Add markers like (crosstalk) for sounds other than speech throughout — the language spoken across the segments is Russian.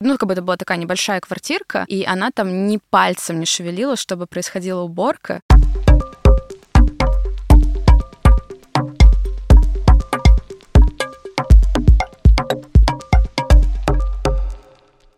Ну, как бы это была такая небольшая квартирка, и она там ни пальцем не шевелила, чтобы происходила уборка.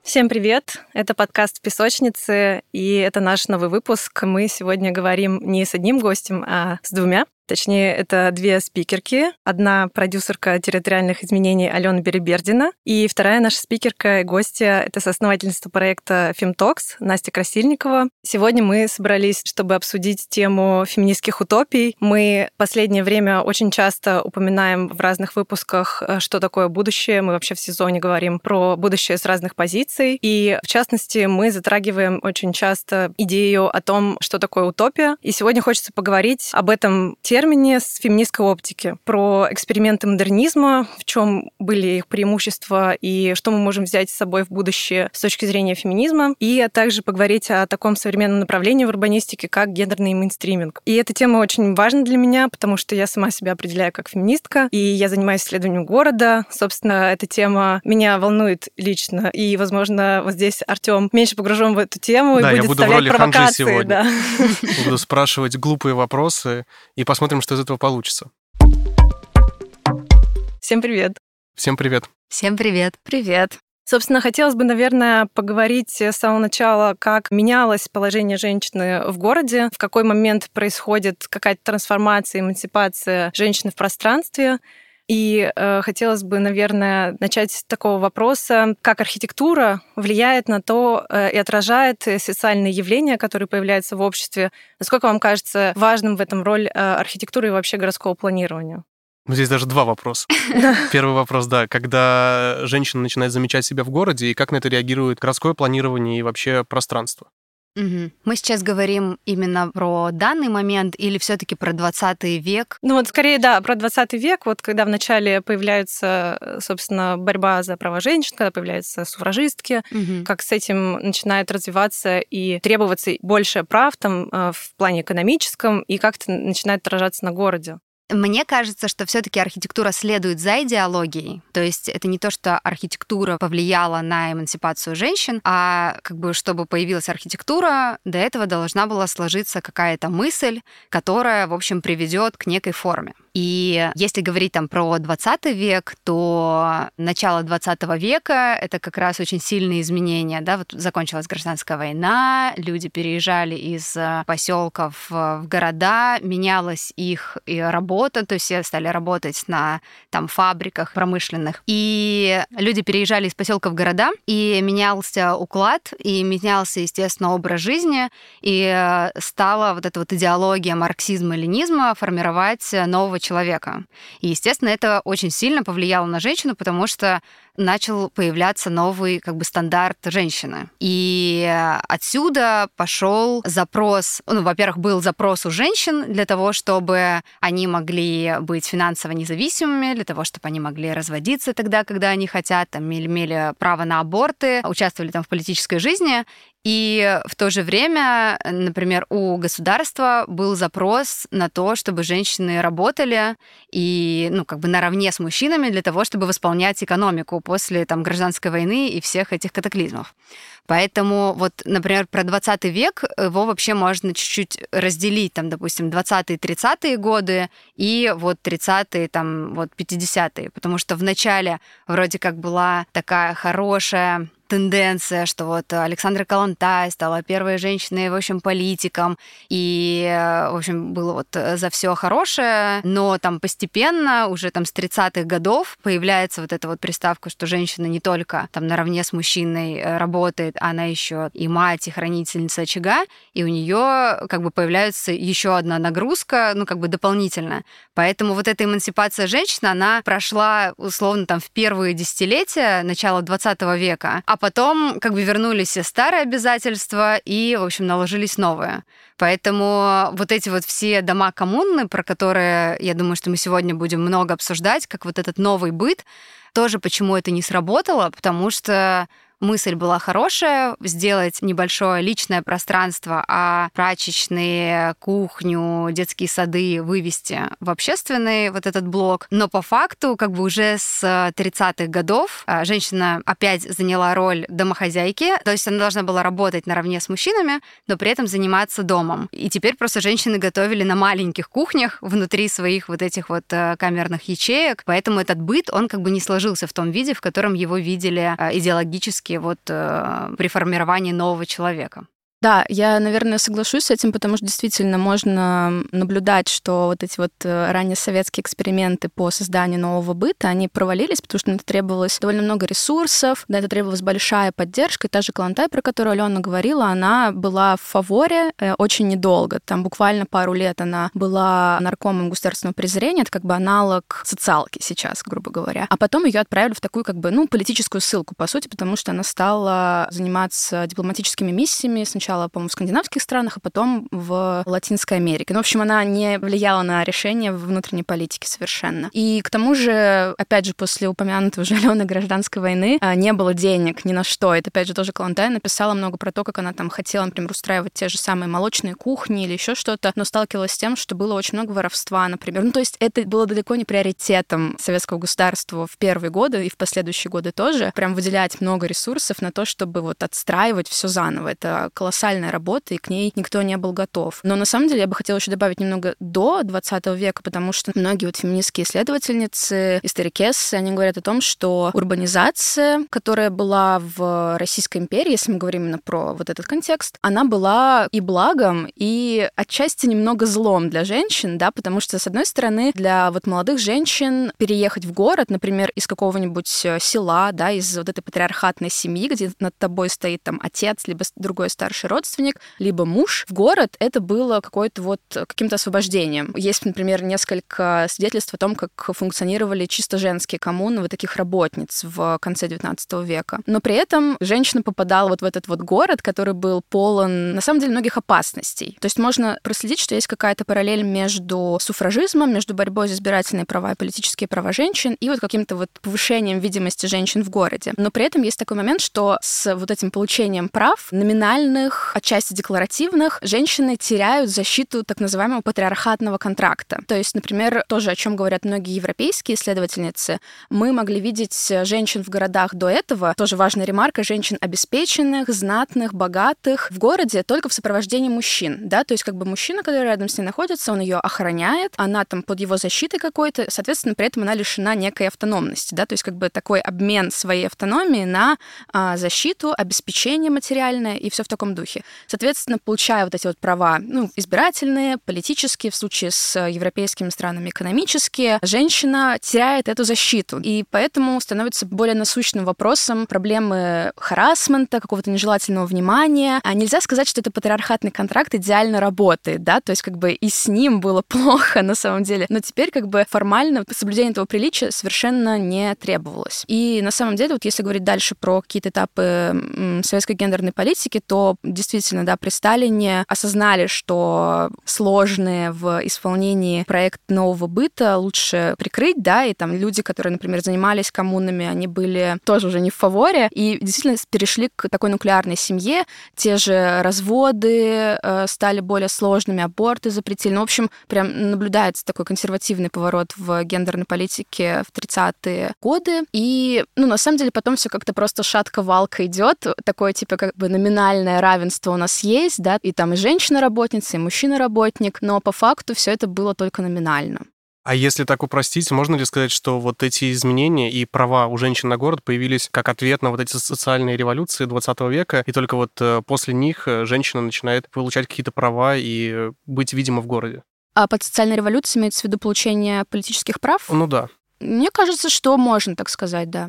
Всем привет! Это подкаст «Песочницы», и это наш новый выпуск. Мы сегодня говорим не с одним гостем, а с двумя. Точнее, это две спикерки. Одна продюсерка территориальных изменений Алена Беребердина, и вторая наша спикерка и гостья — это соосновательница проекта «Фемтокс» Настя Красильникова. Сегодня мы собрались, чтобы обсудить тему феминистских утопий. Мы последнее время очень часто упоминаем в разных выпусках, э, что такое будущее. Мы вообще в сезоне говорим про будущее с разных позиций. И, в частности, мы затрагиваем очень часто идею о том, что такое утопия. И сегодня хочется поговорить об этом теме термине с феминистской оптики, про эксперименты модернизма, в чем были их преимущества и что мы можем взять с собой в будущее с точки зрения феминизма, и также поговорить о таком современном направлении в урбанистике, как гендерный мейнстриминг. И эта тема очень важна для меня, потому что я сама себя определяю как феминистка, и я занимаюсь исследованием города. Собственно, эта тема меня волнует лично, и, возможно, вот здесь Артем меньше погружен в эту тему да, и будет я буду в роли провокации. сегодня. Да. Буду спрашивать глупые вопросы и посмотрим, что из этого получится. Всем привет. Всем привет. Всем привет. Привет. Собственно, хотелось бы, наверное, поговорить с самого начала, как менялось положение женщины в городе, в какой момент происходит какая-то трансформация, эмансипация женщины в пространстве. И э, хотелось бы, наверное, начать с такого вопроса, как архитектура влияет на то э, и отражает социальные явления, которые появляются в обществе. Насколько вам кажется важным в этом роль э, архитектуры и вообще городского планирования? Ну, здесь даже два вопроса. (laughs) Первый вопрос, да, когда женщина начинает замечать себя в городе, и как на это реагирует городское планирование и вообще пространство. Угу. Мы сейчас говорим именно про данный момент или все-таки про 20 век? Ну вот скорее, да, про 20 век, вот когда вначале появляется, собственно, борьба за права женщин, когда появляются суфражистки, угу. как с этим начинает развиваться и требоваться больше прав там э, в плане экономическом, и как это начинает отражаться на городе. Мне кажется, что все-таки архитектура следует за идеологией. То есть это не то, что архитектура повлияла на эмансипацию женщин, а как бы чтобы появилась архитектура, до этого должна была сложиться какая-то мысль, которая, в общем, приведет к некой форме. И если говорить там про 20 век, то начало 20 века — это как раз очень сильные изменения. Да? Вот закончилась гражданская война, люди переезжали из э, поселков в города, менялась их и работа, то есть все стали работать на там, фабриках промышленных. И люди переезжали из поселка в города, и менялся уклад, и менялся, естественно, образ жизни, и э, стала вот эта вот идеология марксизма-ленизма формировать нового человека. И, естественно, это очень сильно повлияло на женщину, потому что начал появляться новый как бы стандарт женщины. И отсюда пошел запрос, ну, во-первых, был запрос у женщин для того, чтобы они могли быть финансово независимыми, для того, чтобы они могли разводиться тогда, когда они хотят, там, имели право на аборты, участвовали там в политической жизни. И в то же время, например, у государства был запрос на то, чтобы женщины работали и, ну, как бы наравне с мужчинами для того, чтобы восполнять экономику после там гражданской войны и всех этих катаклизмов. Поэтому вот, например, про 20 век его вообще можно чуть-чуть разделить, там, допустим, 20-е, 30-е годы и вот 30-е, там, вот 50-е, потому что в начале вроде как была такая хорошая тенденция, что вот Александра Калантай стала первой женщиной, в общем, политиком, и, в общем, было вот за все хорошее, но там постепенно, уже там с 30-х годов появляется вот эта вот приставка, что женщина не только там наравне с мужчиной э, работает, она еще и мать, и хранительница очага, и у нее как бы появляется еще одна нагрузка, ну, как бы дополнительно. Поэтому вот эта эмансипация женщин, она прошла условно там в первые десятилетия начала 20 века, а потом как бы вернулись все старые обязательства и, в общем, наложились новые. Поэтому вот эти вот все дома коммуны, про которые, я думаю, что мы сегодня будем много обсуждать, как вот этот новый быт, тоже почему это не сработало, потому что мысль была хорошая, сделать небольшое личное пространство, а прачечные, кухню, детские сады вывести в общественный вот этот блок. Но по факту, как бы уже с 30-х годов а, женщина опять заняла роль домохозяйки, то есть она должна была работать наравне с мужчинами, но при этом заниматься домом. И теперь просто женщины готовили на маленьких кухнях внутри своих вот этих вот э, камерных ячеек, поэтому этот быт, он как бы не сложился в том виде, в котором его видели э, идеологически вот э, при формировании нового человека. Да, я, наверное, соглашусь с этим, потому что действительно можно наблюдать, что вот эти вот э, ранее советские эксперименты по созданию нового быта, они провалились, потому что на это требовалось довольно много ресурсов, на это требовалась большая поддержка. И та же Калантай, про которую Алена говорила, она была в фаворе э, очень недолго. Там буквально пару лет она была наркомом государственного презрения, это как бы аналог социалки сейчас, грубо говоря. А потом ее отправили в такую как бы, ну, политическую ссылку, по сути, потому что она стала заниматься дипломатическими миссиями сначала сначала, по-моему, в скандинавских странах, а потом в Латинской Америке. Ну, в общем, она не влияла на решение внутренней политики совершенно. И к тому же, опять же, после упомянутой (laughs) уже гражданской войны а, не было денег ни на что. Это, опять же, тоже Калантай написала много про то, как она там хотела, например, устраивать те же самые молочные кухни или еще что-то, но сталкивалась с тем, что было очень много воровства, например. Ну, то есть это было далеко не приоритетом советского государства в первые годы и в последующие годы тоже, прям выделять много ресурсов на то, чтобы вот отстраивать все заново. Это колоссально колоссальная работа, и к ней никто не был готов. Но на самом деле я бы хотела еще добавить немного до 20 века, потому что многие вот феминистские исследовательницы, историкессы, они говорят о том, что урбанизация, которая была в Российской империи, если мы говорим именно про вот этот контекст, она была и благом, и отчасти немного злом для женщин, да, потому что, с одной стороны, для вот молодых женщин переехать в город, например, из какого-нибудь э, села, да, из вот этой патриархатной семьи, где над тобой стоит там отец, либо другой старший родственник, либо муж в город, это было какое-то вот каким-то освобождением. Есть, например, несколько свидетельств о том, как функционировали чисто женские коммуны вот таких работниц в конце XIX века. Но при этом женщина попадала вот в этот вот город, который был полон, на самом деле, многих опасностей. То есть можно проследить, что есть какая-то параллель между суфражизмом, между борьбой за избирательные права и политические права женщин и вот каким-то вот повышением видимости женщин в городе. Но при этом есть такой момент, что с вот этим получением прав номинальных отчасти декларативных, женщины теряют защиту так называемого патриархатного контракта. То есть, например, тоже о чем говорят многие европейские исследовательницы, мы могли видеть женщин в городах до этого, тоже важная ремарка, женщин обеспеченных, знатных, богатых в городе только в сопровождении мужчин, да, то есть как бы мужчина, который рядом с ней находится, он ее охраняет, она там под его защитой какой-то, соответственно, при этом она лишена некой автономности, да, то есть как бы такой обмен своей автономии на а, защиту, обеспечение материальное и все в таком духе духе. Соответственно, получая вот эти вот права, ну, избирательные, политические, в случае с европейскими странами экономические, женщина теряет эту защиту. И поэтому становится более насущным вопросом проблемы харасмента, какого-то нежелательного внимания. А нельзя сказать, что это патриархатный контракт идеально работает, да, то есть как бы и с ним было (laughs) плохо на самом деле. Но теперь как бы формально соблюдение этого приличия совершенно не требовалось. И на самом деле, вот если говорить дальше про какие-то этапы советской гендерной политики, то действительно, да, при Сталине осознали, что сложные в исполнении проект нового быта лучше прикрыть, да, и там люди, которые, например, занимались коммунами, они были тоже уже не в фаворе, и действительно перешли к такой нуклеарной семье, те же разводы э, стали более сложными, аборты запретили. Ну, в общем, прям наблюдается такой консервативный поворот в гендерной политике в 30-е годы. И, ну, на самом деле, потом все как-то просто шатко-валка идет, такое, типа, как бы номинальное равенство равенство у нас есть, да, и там и женщина-работница, и мужчина-работник, но по факту все это было только номинально. А если так упростить, можно ли сказать, что вот эти изменения и права у женщин на город появились как ответ на вот эти социальные революции 20 века, и только вот э, после них э, женщина начинает получать какие-то права и э, быть видима в городе? А под социальной революцией имеется в виду получение политических прав? Ну да. Мне кажется, что можно так сказать, да.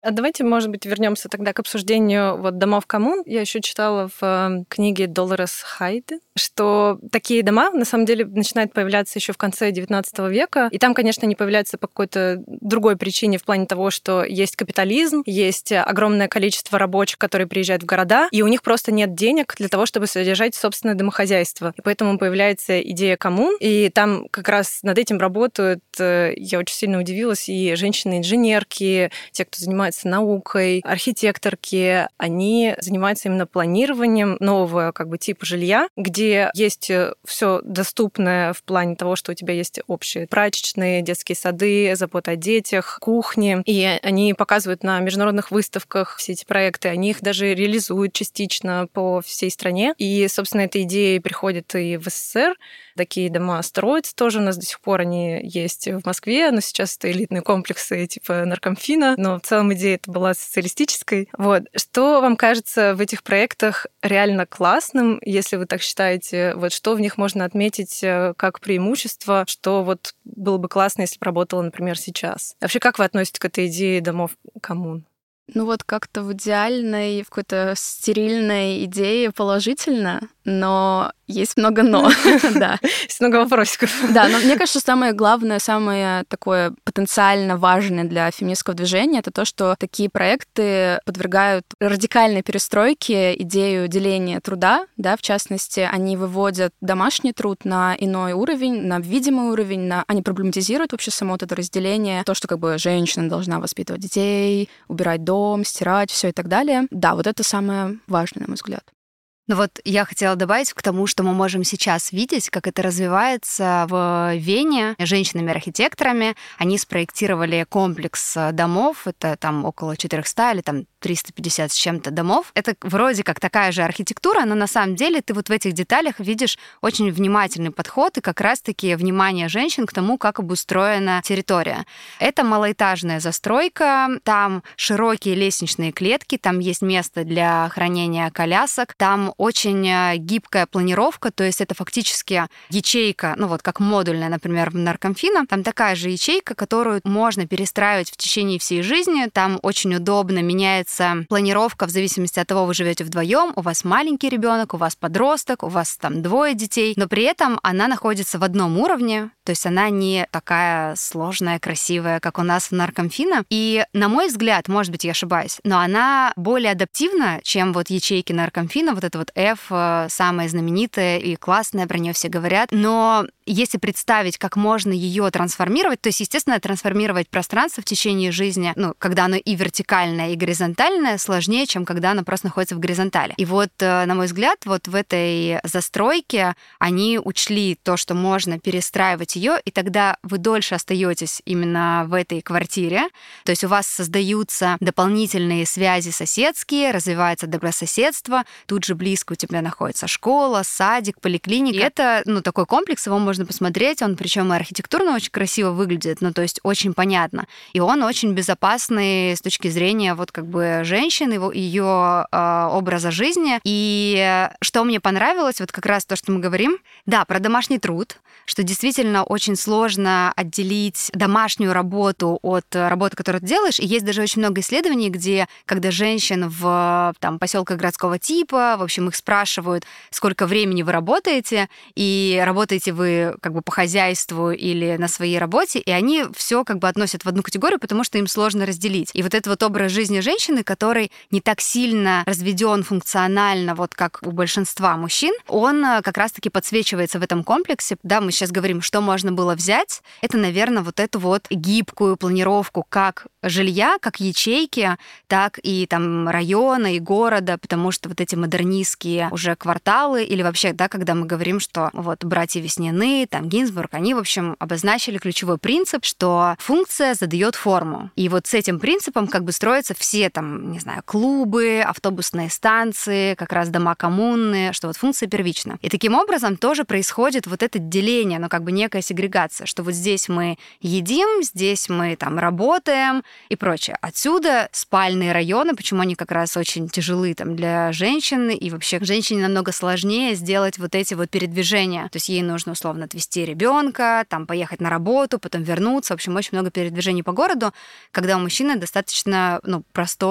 А давайте, может быть, вернемся тогда к обсуждению вот домов коммун. Я еще читала в эм, книге Долорес Хайде, что такие дома на самом деле начинают появляться еще в конце XIX века. И там, конечно, не появляются по какой-то другой причине в плане того, что есть капитализм, есть огромное количество рабочих, которые приезжают в города, и у них просто нет денег для того, чтобы содержать собственное домохозяйство. И поэтому появляется идея коммун, и там как раз над этим работают, э, я очень сильно удивилась, и женщины-инженерки, те, кто занимается занимаются наукой, архитекторки, они занимаются именно планированием нового как бы типа жилья, где есть э, все доступное в плане того, что у тебя есть общие прачечные, детские сады, забота о детях, кухни. И они показывают на международных выставках все эти проекты, они их даже реализуют частично по всей стране. И, собственно, эта идея приходит и в СССР. Такие дома строятся тоже у нас до сих пор, они есть в Москве, но сейчас это элитные комплексы типа наркомфина, но в целом идея это была социалистической. Вот. Что вам кажется в этих проектах реально классным, если вы так считаете? Вот что в них можно отметить э, как преимущество, что вот было бы классно, если бы работало, например, сейчас? Вообще, как вы относитесь к этой идее домов коммун? Ну вот как-то в идеальной, в какой-то стерильной идее положительно, но есть много но. (laughs) (laughs) да. Есть много вопросиков. да, но мне кажется, самое главное, самое такое потенциально важное для феминистского движения, это то, что такие проекты подвергают радикальной перестройке идею деления труда, да, в частности, они выводят домашний труд на иной уровень, на видимый уровень, на... они проблематизируют вообще само вот это разделение, то, что как бы женщина должна воспитывать детей, убирать дом, стирать, все и так далее. Да, вот это самое важное, на мой взгляд. Ну вот я хотела добавить к тому, что мы можем сейчас видеть, как это развивается в Вене женщинами-архитекторами. Они спроектировали комплекс домов, это там около 400 или там 350 с чем-то домов. Это вроде как такая же архитектура, но на самом деле ты вот в этих деталях видишь очень внимательный подход и как раз-таки внимание женщин к тому, как обустроена территория. Это малоэтажная застройка, там широкие лестничные клетки, там есть место для хранения колясок, там очень э, гибкая планировка, то есть это фактически ячейка, ну вот как модульная, например, в наркомфина, там такая же ячейка, которую можно перестраивать в течение всей жизни, там очень удобно меняется планировка в зависимости от того, вы живете вдвоем, у вас маленький ребенок, у вас подросток, у вас там двое детей, но при этом она находится в одном уровне, то есть она не такая сложная, красивая, как у нас в наркомфина. И, на мой взгляд, может быть, я ошибаюсь, но она более адаптивна, чем вот ячейки наркомфина, вот это вот F э, самая знаменитая и классная, про нее все говорят. Но если представить, как можно ее трансформировать, то есть, естественно, трансформировать пространство в течение жизни, ну, когда оно и вертикальное, и горизонтальное, сложнее, чем когда оно просто находится в горизонтали. И вот, э, на мой взгляд, вот в этой застройке они учли то, что можно перестраивать ее, и тогда вы дольше остаетесь именно в этой квартире. То есть у вас создаются дополнительные связи соседские, развивается добрососедство, тут же близко близко у тебя находится школа, садик, поликлиника. И это, ну, такой комплекс, его можно посмотреть, он причем и архитектурно очень красиво выглядит, ну, то есть очень понятно. И он очень безопасный с точки зрения вот как бы женщины, его, ее э, образа жизни. И что мне понравилось, вот как раз то, что мы говорим, да, про домашний труд, что действительно очень сложно отделить домашнюю работу от работы, которую ты делаешь. И есть даже очень много исследований, где, когда женщин в там, поселках городского типа, в общем, их спрашивают, сколько времени вы работаете, и работаете вы как бы по хозяйству или на своей работе, и они все как бы относят в одну категорию, потому что им сложно разделить. И вот этот вот образ жизни женщины, который не так сильно разведен функционально, вот как у большинства мужчин, он э, как раз-таки подсвечивается в этом комплексе. Да, мы сейчас говорим, что можно было взять, это, наверное, вот эту вот гибкую планировку как жилья, как ячейки, так и там района и города, потому что вот эти модернистские уже кварталы или вообще, да, когда мы говорим, что вот братья Весняны, там Гинзбург, они, в общем, обозначили ключевой принцип, что функция задает форму. И вот с этим принципом как бы строятся все там, не знаю, клубы, автобусные станции, как раз дома коммуны, что вот функция первична. И таким образом тоже происходит вот это деление, ну как бы некая сегрегация, что вот здесь мы едим, здесь мы там работаем, и прочее. Отсюда спальные районы, почему они как раз очень тяжелы там для женщины, и вообще женщине намного сложнее сделать вот эти вот передвижения. То есть ей нужно условно отвезти ребенка, там поехать на работу, потом вернуться. В общем, очень много передвижений по городу, когда у мужчины достаточно ну,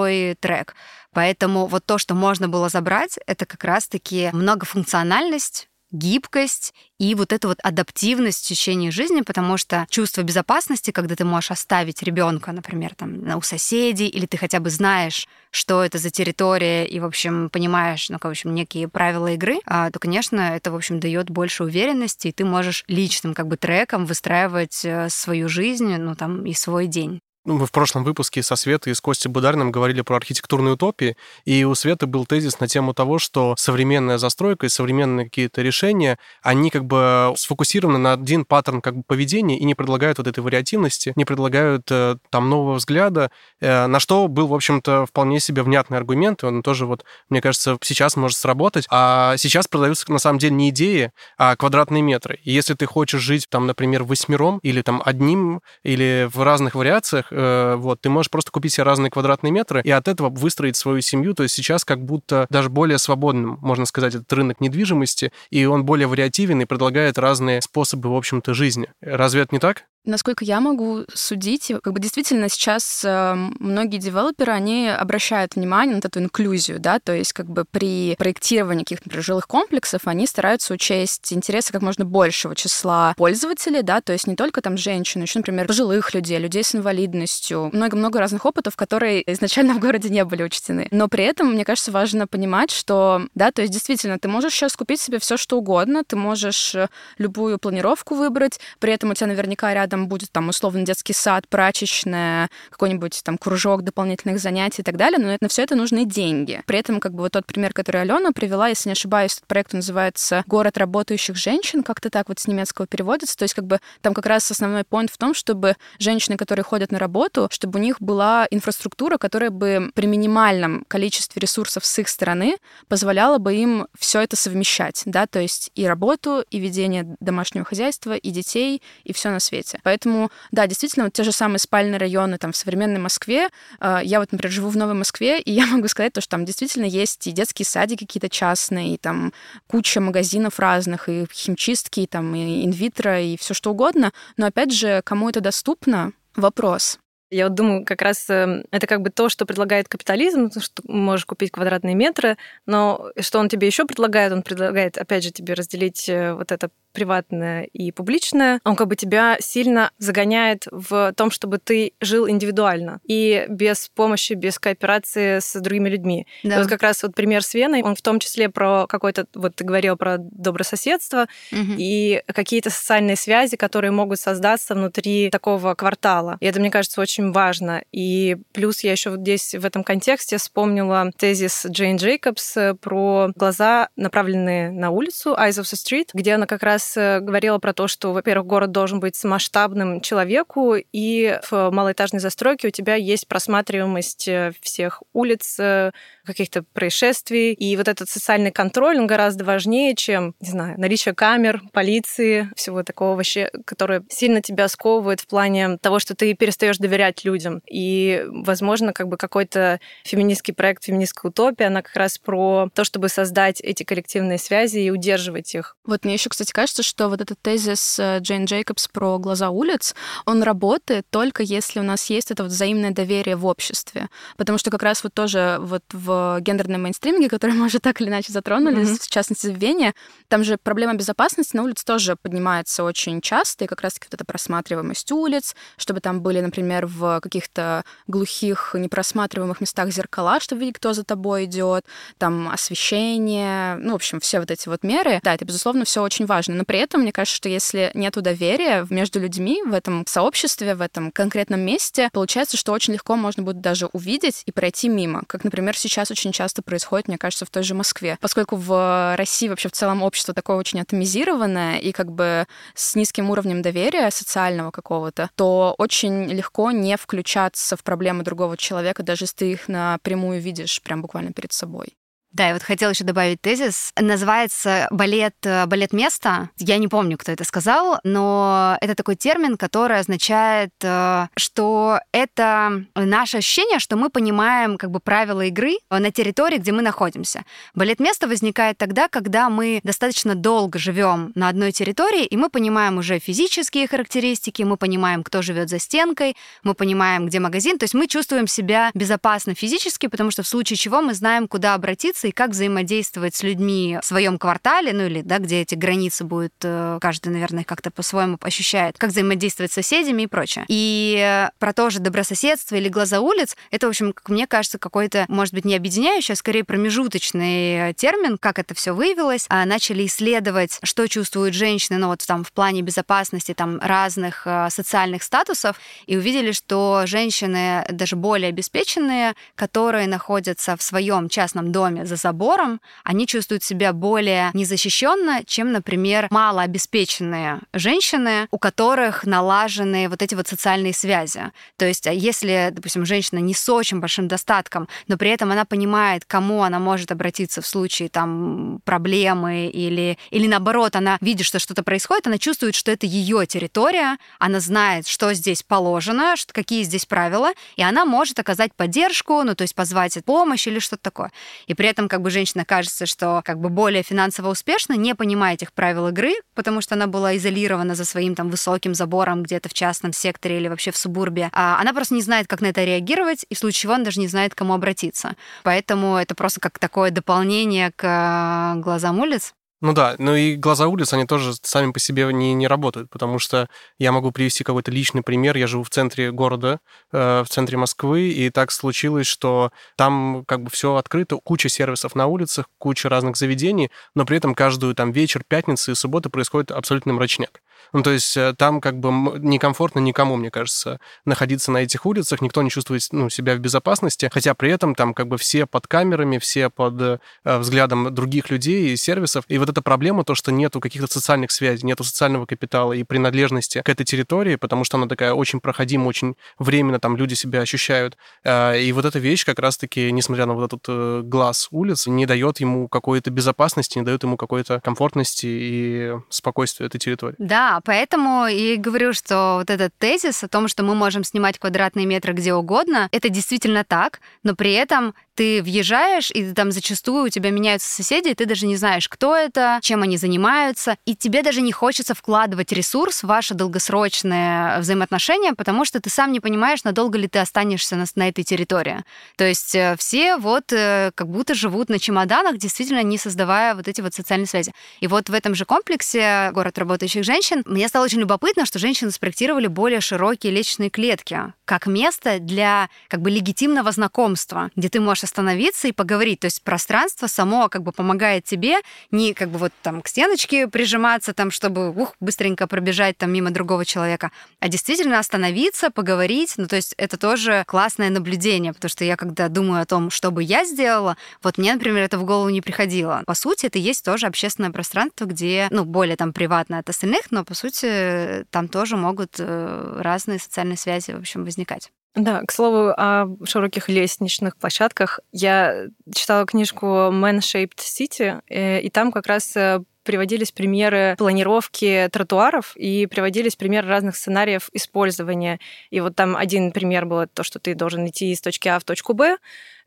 простой трек. Поэтому вот то, что можно было забрать, это как раз-таки многофункциональность, гибкость и вот эта вот адаптивность в течение жизни, потому что чувство безопасности, когда ты можешь оставить ребенка, например, там у соседей, или ты хотя бы знаешь, что это за территория, и, в общем, понимаешь, ну, в общем, некие правила игры, а, то, конечно, это, в общем, дает больше уверенности, и ты можешь личным как бы треком выстраивать э, свою жизнь, ну, там, и свой день. Ну, мы в прошлом выпуске со Светой и с Костей Будариным говорили про архитектурные утопии, и у Светы был тезис на тему того, что современная застройка и современные какие-то решения, они как бы сфокусированы на один паттерн как бы поведения и не предлагают вот этой вариативности, не предлагают э, там нового взгляда, э, на что был, в общем-то, вполне себе внятный аргумент, и он тоже вот, мне кажется, сейчас может сработать. А сейчас продаются на самом деле не идеи, а квадратные метры. И если ты хочешь жить там, например, восьмером или там одним, или в разных вариациях, вот, ты можешь просто купить себе разные квадратные метры и от этого выстроить свою семью. То есть сейчас как будто даже более свободным, можно сказать, этот рынок недвижимости, и он более вариативен и предлагает разные способы, в общем-то, жизни. Разве это не так? Насколько я могу судить, как бы действительно сейчас э, многие девелоперы, они обращают внимание на эту инклюзию, да, то есть как бы при проектировании каких-то, например, жилых комплексов они стараются учесть интересы как можно большего числа пользователей, да, то есть не только там женщин, еще, например, пожилых людей, людей с инвалидностью, много-много разных опытов, которые изначально в городе не были учтены. Но при этом, мне кажется, важно понимать, что, да, то есть действительно, ты можешь сейчас купить себе все что угодно, ты можешь э, любую планировку выбрать, при этом у тебя наверняка рядом рядом будет там условно детский сад, прачечная, какой-нибудь там кружок дополнительных занятий и так далее, но на все это нужны деньги. При этом как бы вот тот пример, который Алена привела, если не ошибаюсь, этот проект называется «Город работающих женщин», как-то так вот с немецкого переводится, то есть как бы там как раз основной point в том, чтобы женщины, которые ходят на работу, чтобы у них была инфраструктура, которая бы при минимальном количестве ресурсов с их стороны позволяла бы им все это совмещать, да, то есть и работу, и ведение домашнего хозяйства, и детей, и все на свете. Поэтому, да, действительно, вот те же самые спальные районы там в современной Москве. А, я вот, например, живу в Новой Москве, и я (laughs) могу сказать то, что там действительно есть и детские садики какие-то частные, и там куча магазинов разных, и химчистки, и там и инвитро, и все что угодно. Но опять же, кому это доступно, вопрос. Я вот думаю, как раз эм, это как бы то, что предлагает капитализм, что можешь купить квадратные метры, но что он тебе еще предлагает? Он предлагает, опять же, тебе разделить э, вот это приватное и публичное, он как бы тебя сильно загоняет в том, чтобы ты жил индивидуально и без помощи, без кооперации с другими людьми. Да. И вот как раз вот пример с Веной, он в том числе про какой-то, вот ты говорил про добрососедство угу. и какие-то социальные связи, которые могут создаться внутри такого квартала. И это, мне кажется, очень важно. И плюс я еще вот здесь в этом контексте вспомнила тезис Джейн Джейкобс про глаза, направленные на улицу, Eyes of the Street, где она как раз Э, говорила про то, что, во-первых, город должен быть масштабным человеку, и в малоэтажной застройке у тебя есть просматриваемость э, всех улиц, э, каких-то происшествий. И вот этот социальный контроль, он гораздо важнее, чем, не знаю, наличие камер, полиции, всего такого вообще, которое сильно тебя сковывает в плане того, что ты перестаешь доверять людям. И, возможно, как бы какой-то феминистский проект, феминистская утопия, она как раз про то, чтобы создать эти коллективные связи и удерживать их. Вот мне еще, кстати, кажется, что вот этот тезис э, Джейн Джейкобс про глаза улиц, он работает только если у нас есть это вот взаимное доверие в обществе. Потому что как раз вот тоже вот в гендерном мейнстриминге, который мы уже так или иначе затронули, mm-hmm. в частности в Вене, там же проблема безопасности на улице тоже поднимается очень часто, и как раз-таки вот эта просматриваемость улиц, чтобы там были, например, в каких-то глухих, непросматриваемых местах зеркала, чтобы видеть, кто за тобой идет, там освещение, ну, в общем, все вот эти вот меры. Да, это, безусловно, все очень важно. Но при при этом, мне кажется, что если нет доверия между людьми в этом сообществе, в этом конкретном месте, получается, что очень легко можно будет даже увидеть и пройти мимо. Как, например, сейчас очень часто происходит, мне кажется, в той же Москве. Поскольку в России вообще в целом общество такое очень атомизированное и как бы с низким уровнем доверия социального какого-то, то очень легко не включаться в проблемы другого человека, даже если ты их напрямую видишь прям буквально перед собой. Да, я вот хотела еще добавить тезис. Называется балет, э, балет места. Я не помню, кто это сказал, но это такой термин, который означает, э, что это наше ощущение, что мы понимаем как бы правила игры на территории, где мы находимся. Балет места возникает тогда, когда мы достаточно долго живем на одной территории, и мы понимаем уже физические характеристики, мы понимаем, кто живет за стенкой, мы понимаем, где магазин. То есть мы чувствуем себя безопасно физически, потому что в случае чего мы знаем, куда обратиться границы и как взаимодействовать с людьми в своем квартале, ну или, да, где эти границы будет, э, каждый, наверное, как-то по-своему ощущает, как взаимодействовать с соседями и прочее. И про то же добрососедство или глаза улиц, это, в общем, как мне кажется, какой-то, может быть, не объединяющий, а скорее промежуточный термин, как это все выявилось. А начали исследовать, что чувствуют женщины, ну вот там в плане безопасности, там разных э, социальных статусов, и увидели, что женщины даже более обеспеченные, которые находятся в своем частном доме за забором, они чувствуют себя более незащищенно, чем, например, малообеспеченные женщины, у которых налажены вот эти вот социальные связи. То есть, а если, допустим, женщина не с очень большим достатком, но при этом она понимает, кому она может обратиться в случае там проблемы или, или наоборот, она видит, что что-то происходит, она чувствует, что это ее территория, она знает, что здесь положено, что, какие здесь правила, и она может оказать поддержку, ну, то есть позвать помощь или что-то такое. И при этом как бы женщина кажется, что как бы более финансово успешна, не понимая этих правил игры, потому что она была изолирована за своим там высоким забором где-то в частном секторе или вообще в субурбе. А она просто не знает, как на это реагировать, и в случае чего она даже не знает, к кому обратиться. Поэтому это просто как такое дополнение к э, глазам улиц. Ну да, ну и глаза улиц, они тоже сами по себе не, не работают, потому что я могу привести какой-то личный пример. Я живу в центре города, э, в центре Москвы, и так случилось, что там как бы все открыто, куча сервисов на улицах, куча разных заведений, но при этом каждую там вечер, пятницы и субботы происходит абсолютный мрачняк. Ну, то есть э, там как бы некомфортно никому, мне кажется, находиться на этих улицах, никто не чувствует ну, себя в безопасности, хотя при этом там как бы все под камерами, все под э, взглядом других людей и сервисов. И вот эта проблема, то, что нету каких-то социальных связей, нету социального капитала и принадлежности к этой территории, потому что она такая очень проходима, очень временно там люди себя ощущают. Э, и вот эта вещь как раз-таки, несмотря на вот этот глаз улиц, не дает ему какой-то безопасности, не дает ему какой-то комфортности и спокойствия этой территории. Да, поэтому и говорю, что вот этот тезис о том, что мы можем снимать квадратные метры где угодно, это действительно так, но при этом ты въезжаешь, и там зачастую у тебя меняются соседи, и ты даже не знаешь, кто это, чем они занимаются, и тебе даже не хочется вкладывать ресурс в ваши долгосрочные взаимоотношения, потому что ты сам не понимаешь, надолго ли ты останешься на, на этой территории. То есть э, все вот э, как будто живут на чемоданах, действительно не создавая вот эти вот социальные связи. И вот в этом же комплексе «Город работающих женщин» мне стало очень любопытно, что женщины спроектировали более широкие лестничные клетки как место для как бы легитимного знакомства, где ты можешь остановиться и поговорить. То есть пространство само как бы помогает тебе не как бы вот там к стеночке прижиматься, там, чтобы ух, быстренько пробежать там мимо другого человека, а действительно остановиться, поговорить. Ну, то есть это тоже классное наблюдение, потому что я когда думаю о том, что бы я сделала, вот мне, например, это в голову не приходило. По сути, это есть тоже общественное пространство, где, ну, более там приватное от остальных, но, по сути, там тоже могут э, разные социальные связи, в общем, возникать. Да, к слову о широких лестничных площадках. Я читала книжку Man Shaped City, э, и там как раз э, приводились примеры планировки тротуаров и приводились примеры разных сценариев использования. И вот там один пример был то, что ты должен идти из точки А в точку Б,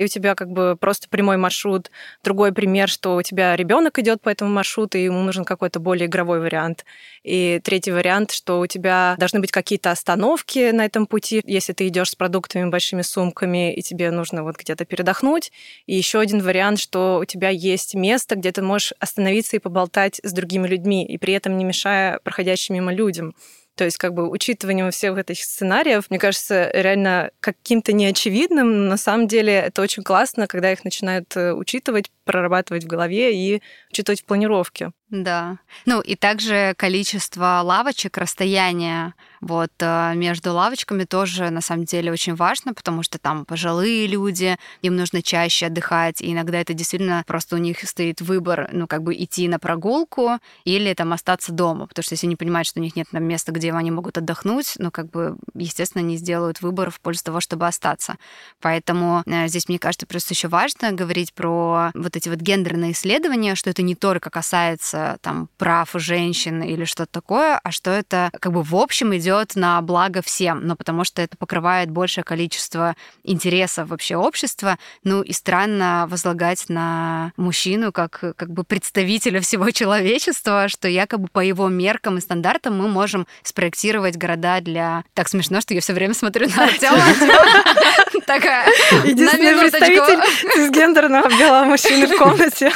и у тебя как бы просто прямой маршрут. Другой пример, что у тебя ребенок идет по этому маршруту, и ему нужен какой-то более игровой вариант. И третий вариант, что у тебя должны быть какие-то остановки на этом пути, если ты идешь с продуктами, большими сумками, и тебе нужно вот где-то передохнуть. И еще один вариант, что у тебя есть место, где ты можешь остановиться и поболтать с другими людьми, и при этом не мешая проходящим мимо людям. То есть, как бы, учитыванием всех этих сценариев, мне кажется, реально каким-то неочевидным, но на самом деле это очень классно, когда их начинают э, учитывать, прорабатывать в голове и учитывать в планировке. Да. Ну и также количество лавочек, расстояние вот э, между лавочками тоже на самом деле очень важно, потому что там пожилые люди, им нужно чаще отдыхать, и иногда это действительно просто у них стоит выбор, ну как бы идти на прогулку или там остаться дома, потому что если они понимают, что у них нет там места, где они могут отдохнуть, ну как бы естественно они сделают выбор в пользу того, чтобы остаться. Поэтому э, здесь мне кажется просто еще важно говорить про вот эти вот гендерные исследования, что это не только касается там прав женщин или что-то такое, а что это как бы в общем идет на благо всем, но потому что это покрывает большее количество интересов вообще общества. Ну и странно возлагать на мужчину как, как бы представителя всего (laughs) человечества, что якобы по его меркам и стандартам мы можем спроектировать города для... Так смешно, что я все время смотрю на Артема. (laughs) Такая. Единственный представитель (laughs) цисгендерного белого мужчины в комнате.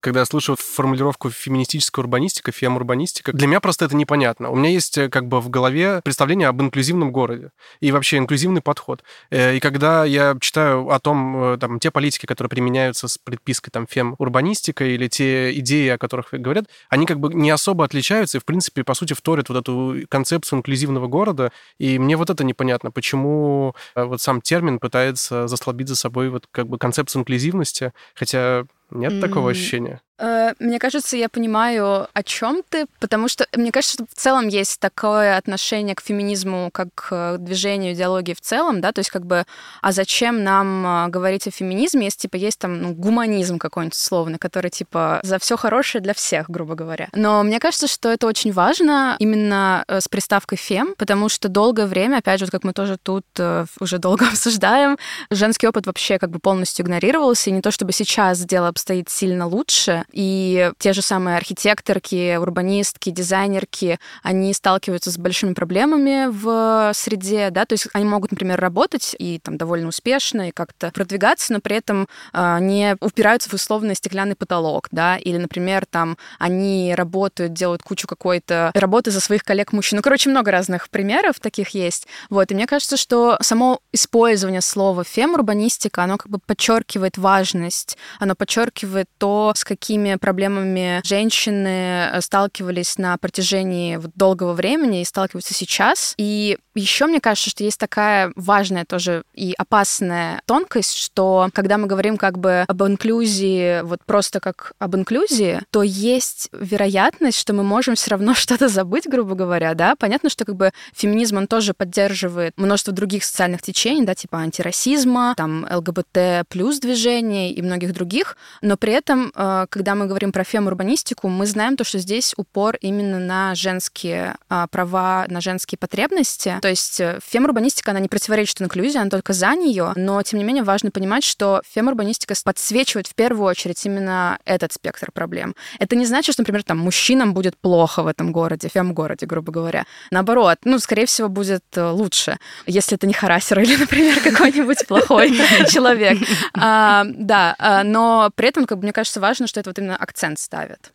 Когда я слышу формулировку феминистическая урбанистика, фем-урбанистика, для меня просто это непонятно. У меня есть э, как бы в голове представление об инклюзивном городе и вообще инклюзивный подход. Э, и когда я читаю о том, э, там, те политики, которые применяются с предпиской там фем-урбанистика или те идеи, о которых говорят, они как бы не особо отличаются и, в принципе, по сути, вторят вот эту концепцию инклюзивного города. И мне вот это непонятно, почему вот сам термин пытается заслабить за собой вот как бы концепцию инклюзивности, хотя нет такого ощущения? Э, мне кажется, я понимаю, о чем ты, потому что мне кажется, что в целом есть такое отношение к феминизму как к движению идеологии в целом, да, то есть как бы, а зачем нам а, говорить о феминизме, если типа есть там ну, гуманизм какой-нибудь условный, который типа за все хорошее для всех, грубо говоря. Но мне кажется, что это очень важно именно э, с приставкой фем, потому что долгое время, опять же, вот как мы тоже тут э, уже долго (laughs) обсуждаем, женский опыт вообще как бы полностью игнорировался, и не то чтобы сейчас дело обстоит сильно лучше, и те же самые архитекторки, урбанистки, дизайнерки, они сталкиваются с большими проблемами в среде, да, то есть они могут, например, работать и там довольно успешно и как-то продвигаться, но при этом э, не упираются в условный стеклянный потолок, да, или, например, там они работают, делают кучу какой-то работы за своих коллег-мужчин. Ну, короче, много разных примеров таких есть. Вот, и мне кажется, что само использование слова фем-урбанистика, оно как бы подчеркивает важность, оно подчеркивает то, с какими какими проблемами женщины э, сталкивались на протяжении долгого времени и сталкиваются сейчас. И еще мне кажется, что есть такая важная тоже и опасная тонкость, что когда мы говорим как бы об инклюзии, вот просто как об инклюзии, то есть вероятность, что мы можем все равно (laughs) что-то забыть, грубо говоря, да. Понятно, что как бы феминизм, он тоже поддерживает множество других социальных течений, да, типа антирасизма, там ЛГБТ плюс движений и многих других, но при этом, э, когда когда мы говорим про фем-урбанистику, мы знаем то, что здесь упор именно на женские а, права, на женские потребности. То есть э, фем-урбанистика, она не противоречит инклюзии, она только за нее, но, тем не менее, важно понимать, что фем-урбанистика подсвечивает в первую очередь именно этот спектр проблем. Это не значит, что, например, там, мужчинам будет плохо в этом городе, фем-городе, грубо говоря. Наоборот, ну, скорее всего, будет э, лучше, если это не харасер или, например, (laughs) какой-нибудь плохой (laughs) человек. А, да, а, но при этом, как бы, мне кажется, важно, что это вот именно акцент ставят.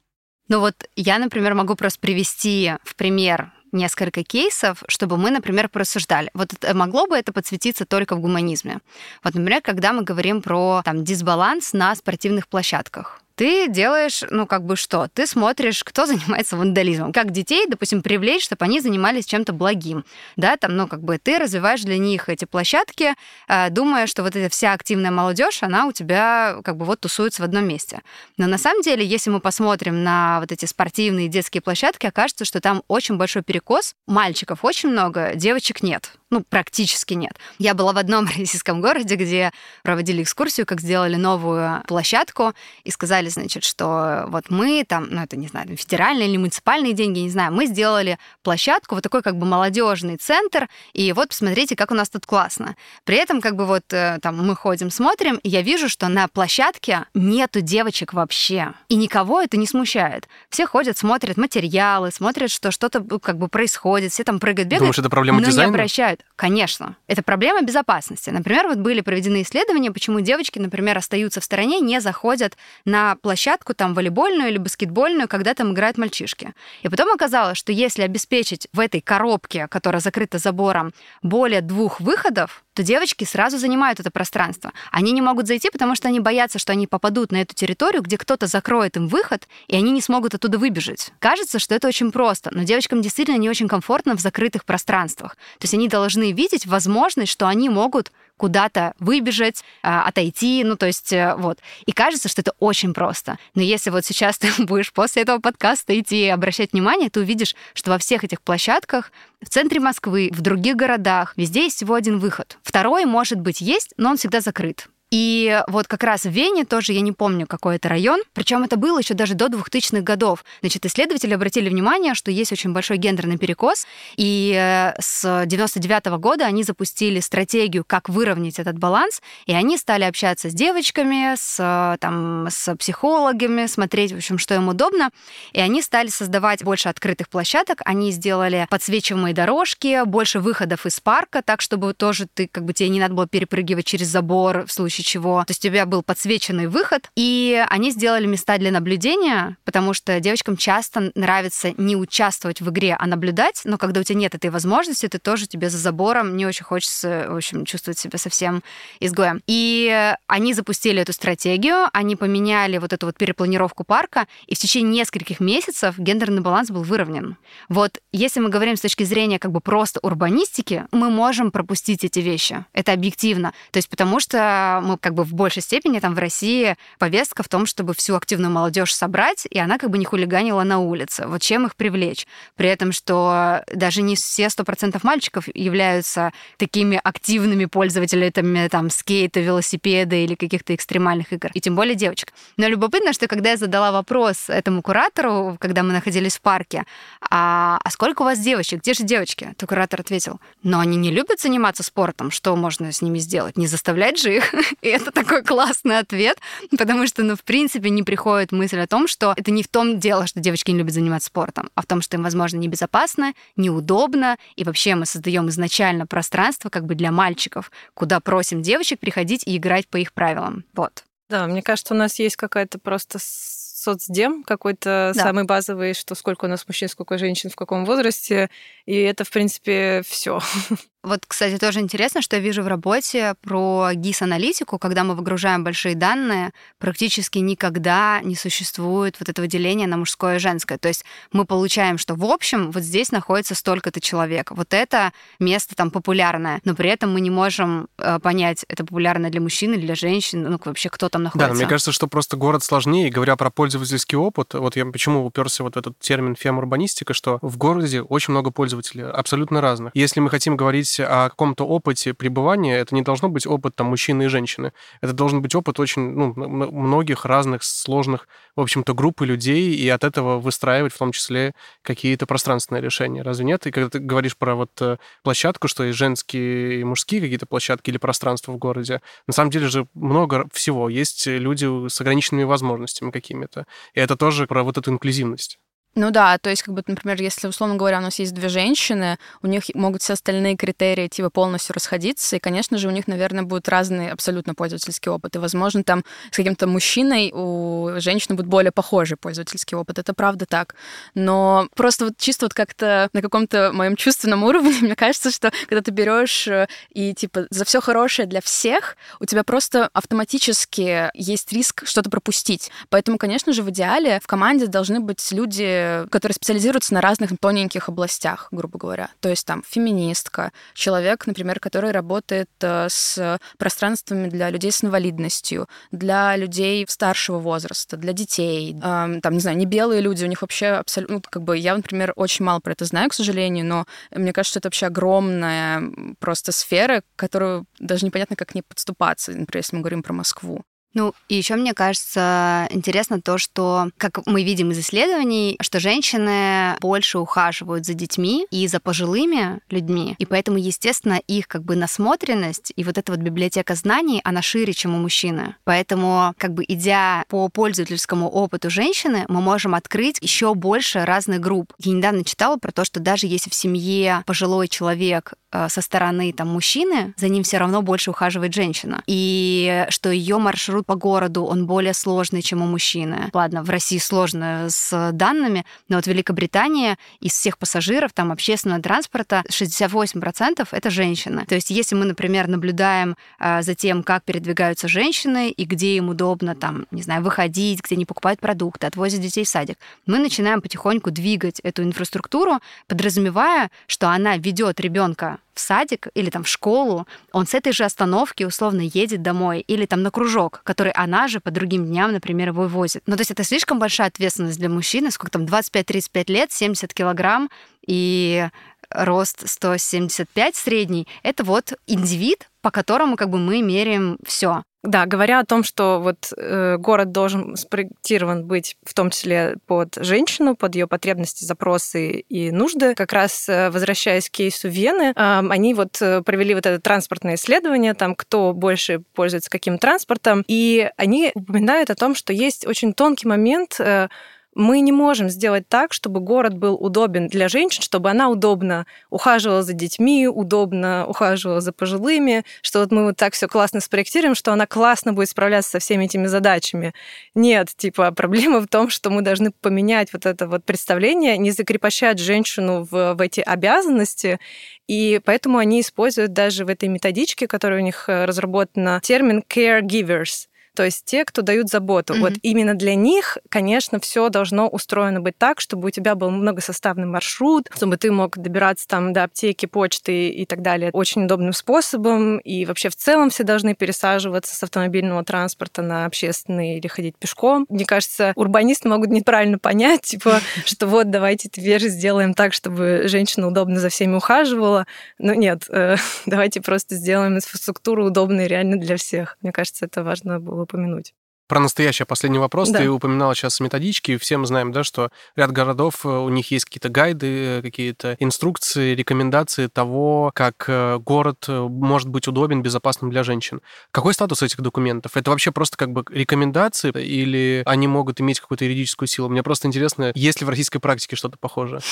Ну вот я, например, могу просто привести в пример несколько кейсов, чтобы мы, например, просуждали. Вот могло бы это подсветиться только в гуманизме. Вот, например, когда мы говорим про там, дисбаланс на спортивных площадках ты делаешь, ну, как бы что? Ты смотришь, кто (laughs) занимается вандализмом. Как детей, допустим, привлечь, чтобы они занимались чем-то благим. Да, там, ну, как бы ты развиваешь для них эти площадки, э, думая, что вот эта вся активная молодежь, она у тебя как бы вот тусуется в одном месте. Но на самом деле, если мы посмотрим на вот эти спортивные детские площадки, окажется, что там очень большой перекос. Мальчиков очень много, девочек нет ну, практически нет. Я была в одном (laughs) российском городе, где проводили экскурсию, как сделали новую площадку, и сказали, значит, что вот мы там, ну, это, не знаю, федеральные или муниципальные деньги, не знаю, мы сделали площадку, вот такой как бы молодежный центр, и вот посмотрите, как у нас тут классно. При этом как бы вот э, там мы ходим, смотрим, и я вижу, что на площадке нету девочек вообще. И никого это не смущает. Все ходят, смотрят материалы, смотрят, что что-то ну, как бы происходит, все там прыгают, бегают. Думаешь, это проблема но дизайна? не обращают. Конечно. Это проблема безопасности. Например, вот были проведены исследования, почему девочки, например, остаются в стороне, не заходят на площадку там волейбольную или баскетбольную, когда там играют мальчишки. И потом оказалось, что если обеспечить в этой коробке, которая закрыта забором, более двух выходов, то девочки сразу занимают это пространство. Они не могут зайти, потому что они боятся, что они попадут на эту территорию, где кто-то закроет им выход, и они не смогут оттуда выбежать. Кажется, что это очень просто, но девочкам действительно не очень комфортно в закрытых пространствах. То есть они должны видеть возможность, что они могут куда-то выбежать, а, отойти, ну, то есть э, вот. И кажется, что это очень просто. Но если вот сейчас (laughs) ты будешь после этого подкаста идти и обращать внимание, ты увидишь, что во всех этих площадках в центре Москвы, в других городах, везде есть всего один выход. Второй, может быть, есть, но он всегда закрыт. И вот как раз в Вене тоже, я не помню, какой это район, причем это было еще даже до 2000-х годов. Значит, исследователи обратили внимание, что есть очень большой гендерный перекос, и э, с 99 -го года они запустили стратегию, как выровнять этот баланс, и они стали общаться с девочками, с, э, там, с психологами, смотреть, в общем, что им удобно, и они стали создавать больше открытых площадок, они сделали подсвечиваемые дорожки, больше выходов из парка, так, чтобы тоже ты, как бы тебе не надо было перепрыгивать через забор в случае чего. То есть у тебя был подсвеченный выход, и они сделали места для наблюдения, потому что девочкам часто нравится не участвовать в игре, а наблюдать, но когда у тебя нет этой возможности, ты тоже тебе за забором не очень хочется, в общем, чувствовать себя совсем изгоем. И они запустили эту стратегию, они поменяли вот эту вот перепланировку парка, и в течение нескольких месяцев гендерный баланс был выровнен. Вот если мы говорим с точки зрения как бы просто урбанистики, мы можем пропустить эти вещи. Это объективно. То есть потому что мы как бы в большей степени там в России повестка в том, чтобы всю активную молодежь собрать, и она как бы не хулиганила на улице. Вот чем их привлечь? При этом, что даже не все сто процентов мальчиков являются такими активными пользователями там скейта, велосипеда или каких-то экстремальных игр, и тем более девочек. Но любопытно, что когда я задала вопрос этому куратору, когда мы находились в парке, а, а сколько у вас девочек? Где же девочки? То куратор ответил, но они не любят заниматься спортом, что можно с ними сделать? Не заставлять же их. (laughs) И это такой классный ответ, потому что, ну, в принципе, не приходит мысль о том, что это не в том дело, что девочки не любят заниматься спортом, а в том, что им, возможно, небезопасно, неудобно, и вообще мы создаем изначально пространство как бы для мальчиков, куда просим девочек приходить и играть по их правилам. Вот. Да, мне кажется, у нас есть какая-то просто соцдем какой-то да. самый базовый, что сколько у нас мужчин, сколько женщин, в каком возрасте, и это, в принципе, все. (laughs) Вот, кстати, тоже интересно, что я вижу в работе про GIS-аналитику, когда мы выгружаем большие данные, практически никогда не существует вот этого деления на мужское и женское. То есть мы получаем, что в общем вот здесь находится столько-то человек. Вот это место там популярное, но при этом мы не можем э, понять, это популярно для мужчин или для женщин, ну вообще кто там находится. Да, мне кажется, что просто город сложнее. И говоря про пользовательский опыт, вот я почему уперся вот в этот термин фемурбанистика, что в городе очень много пользователей, абсолютно разных. Если мы хотим говорить говорить о каком-то опыте пребывания, это не должно быть опыт там мужчины и женщины. Это должен быть опыт очень ну, многих разных сложных, в общем-то, группы людей, и от этого выстраивать в том числе какие-то пространственные решения. Разве нет? И когда ты говоришь про вот э, площадку, что есть женские и мужские какие-то площадки или пространства в городе, на самом деле же много всего. Есть люди с ограниченными возможностями какими-то. И это тоже про вот эту инклюзивность. Ну да, то есть, как бы, например, если, условно говоря, у нас есть две женщины, у них могут все остальные критерии типа полностью расходиться, и, конечно же, у них, наверное, будут разные абсолютно пользовательские опыты. Возможно, там с каким-то мужчиной у женщины будет более похожий пользовательский опыт. Это правда так. Но просто вот чисто вот как-то на каком-то моем чувственном уровне, (laughs) мне кажется, что когда ты берешь э, и типа за все хорошее для всех, у тебя просто автоматически есть риск что-то пропустить. Поэтому, конечно же, в идеале в команде должны быть люди которые специализируются на разных тоненьких областях, грубо говоря. То есть там феминистка, человек, например, который работает э, с пространствами для людей с инвалидностью, для людей старшего возраста, для детей. Там, не знаю, не белые люди, у них вообще абсолютно... Ну, как бы я, например, очень мало про это знаю, к сожалению, но мне кажется, это вообще огромная просто сфера, которую даже непонятно, как не подступаться, например, если мы говорим про Москву. Ну, и еще мне кажется интересно то, что, как мы видим из исследований, что женщины больше ухаживают за детьми и за пожилыми людьми, и поэтому, естественно, их как бы насмотренность и вот эта вот библиотека знаний, она шире, чем у мужчины. Поэтому, как бы идя по пользовательскому опыту женщины, мы можем открыть еще больше разных групп. Я недавно читала про то, что даже если в семье пожилой человек со стороны там мужчины, за ним все равно больше ухаживает женщина. И что ее маршрут по городу, он более сложный, чем у мужчины. Ладно, в России сложно с данными, но вот Великобритания из всех пассажиров там общественного транспорта 68% это женщины. То есть если мы, например, наблюдаем э, за тем, как передвигаются женщины и где им удобно там, не знаю, выходить, где они покупают продукты, отвозят детей в садик, мы начинаем потихоньку двигать эту инфраструктуру, подразумевая, что она ведет ребенка в садик или там в школу, он с этой же остановки условно едет домой или там на кружок, который она же по другим дням, например, вывозит. Ну, то есть это слишком большая ответственность для мужчины, сколько там, 25-35 лет, 70 килограмм и рост 175 средний, это вот индивид, по которому как бы мы меряем все. Да, говоря о том, что вот э, город должен спроектирован быть в том числе под женщину, под ее потребности, запросы и нужды, как раз э, возвращаясь к кейсу Вены, э, они вот э, провели вот это транспортное исследование, там кто больше пользуется каким транспортом, и они упоминают о том, что есть очень тонкий момент э, мы не можем сделать так, чтобы город был удобен для женщин, чтобы она удобно ухаживала за детьми, удобно ухаживала за пожилыми, что вот мы вот так все классно спроектируем, что она классно будет справляться со всеми этими задачами. Нет, типа (laughs) проблема в том, что мы должны поменять вот это вот представление, не закрепощать женщину в, в эти обязанности, и поэтому они используют даже в этой методичке, которая у них э, разработана, термин caregivers — то есть те, кто дают заботу. Mm-hmm. Вот именно для них, конечно, все должно устроено быть так, чтобы у тебя был многосоставный маршрут, чтобы ты мог добираться там до аптеки, почты и так далее очень удобным способом. И вообще в целом все должны пересаживаться с автомобильного транспорта на общественный или ходить пешком. Мне кажется, урбанисты могут неправильно понять, (laughs) типа, что вот давайте теперь сделаем так, чтобы женщина удобно за всеми ухаживала. Но нет, э, (laughs) давайте просто сделаем инфраструктуру удобной реально для всех. Мне кажется, это важно было упомянуть. Про настоящий последний вопрос. Да. Ты упоминала сейчас методички. Все мы знаем, да, что ряд городов, э, у них есть какие-то гайды, какие-то инструкции, рекомендации того, как э, город э, может быть удобен, безопасным для женщин. Какой статус этих документов? Это вообще просто как бы рекомендации или они могут иметь какую-то юридическую силу? Мне просто интересно, есть ли в российской практике что-то похожее? (laughs)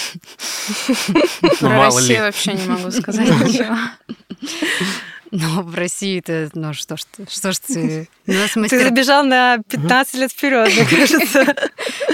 Ну, мало ли. вообще не могу сказать ничего. (laughs) Ну, в России-то, ну что ж что ж ты... (laughs) Ты забежал на 15 лет вперед, мне (laughs) кажется.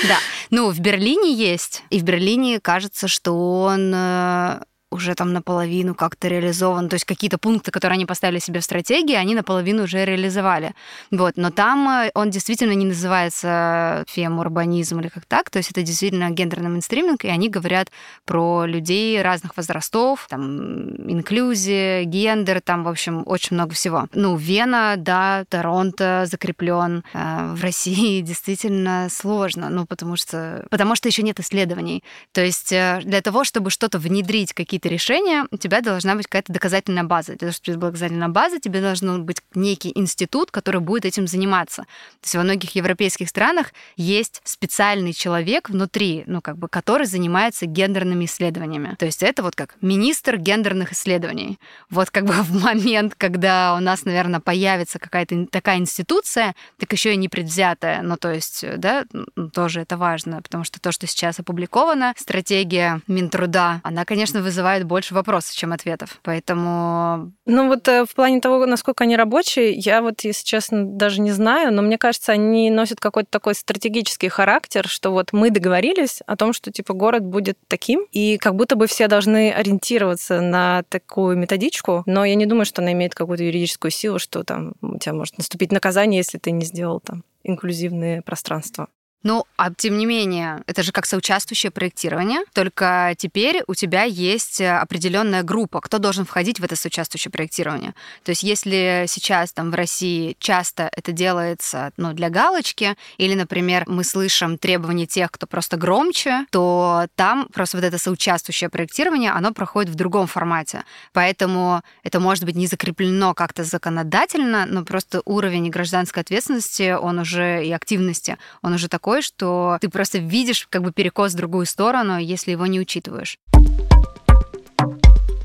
Да. Ну, в Берлине есть. И в Берлине кажется, что он э, уже там наполовину как-то реализован. То есть какие-то пункты, которые они поставили себе в стратегии, они наполовину уже реализовали. Вот. Но там э, он действительно не называется фем-урбанизм или как так. То есть это действительно гендерный мейнстриминг, и они говорят про людей разных возрастов, там, инклюзия, гендер, там, в общем, очень много всего. Ну, Вена, да, Торонто закреплен. Э, в России (laughs) действительно сложно, ну, потому что, потому что еще нет исследований. То есть э, для того, чтобы что-то внедрить, какие какие-то решения, у тебя должна быть какая-то доказательная база. Для того, чтобы была доказательная база, тебе должен быть некий институт, который будет этим заниматься. То есть во многих европейских странах есть специальный человек внутри, ну, как бы, который занимается гендерными исследованиями. То есть это вот как министр гендерных исследований. Вот как бы (laughs) в момент, когда у нас, наверное, появится какая-то такая институция, так еще и непредвзятая, ну, то есть, да, тоже это важно, потому что то, что сейчас опубликовано, стратегия Минтруда, она, конечно, вызывает вызывает больше вопросов, чем ответов. Поэтому... Ну вот э, в плане того, насколько они рабочие, я вот, если честно, даже не знаю, но мне кажется, они носят какой-то такой стратегический характер, что вот мы договорились о том, что типа город будет таким, и как будто бы все должны ориентироваться на такую методичку, но я не думаю, что она имеет какую-то юридическую силу, что там у тебя может наступить наказание, если ты не сделал там инклюзивные пространства. Ну, а тем не менее, это же как соучаствующее проектирование, только теперь у тебя есть э, определенная группа, кто должен входить в это соучаствующее проектирование. То есть если сейчас там в России часто это делается ну, для галочки, или, например, мы слышим требования тех, кто просто громче, то там просто вот это соучаствующее проектирование, оно проходит в другом формате. Поэтому это может быть не закреплено как-то законодательно, но просто уровень гражданской ответственности, он уже и активности, он уже такой, такой, что ты просто видишь как бы перекос в другую сторону, если его не учитываешь.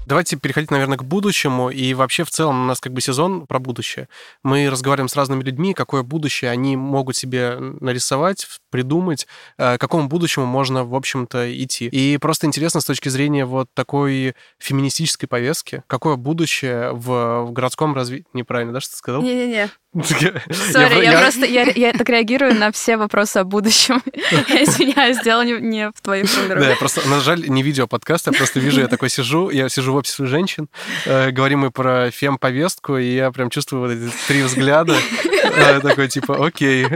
Давайте переходить, наверное, к будущему. И вообще в целом у нас как бы сезон про будущее. Мы разговариваем с разными людьми, какое будущее они могут себе нарисовать, придумать, э, к какому будущему можно, в общем-то, идти. И просто интересно с точки зрения вот такой феминистической повестки, какое будущее в, в городском развитии... Неправильно, да, что ты сказал? Не-не-не. Сори, я, я просто я, я так реагирую на все вопросы о будущем. Я извиняюсь, дело не, не в твоих формулировках. Да, я просто, на жаль, не видео подкаст, я просто вижу, я такой сижу, я сижу в обществе женщин, э, говорим мы про фем-повестку, и я прям чувствую вот эти три взгляда, э, такой типа, окей,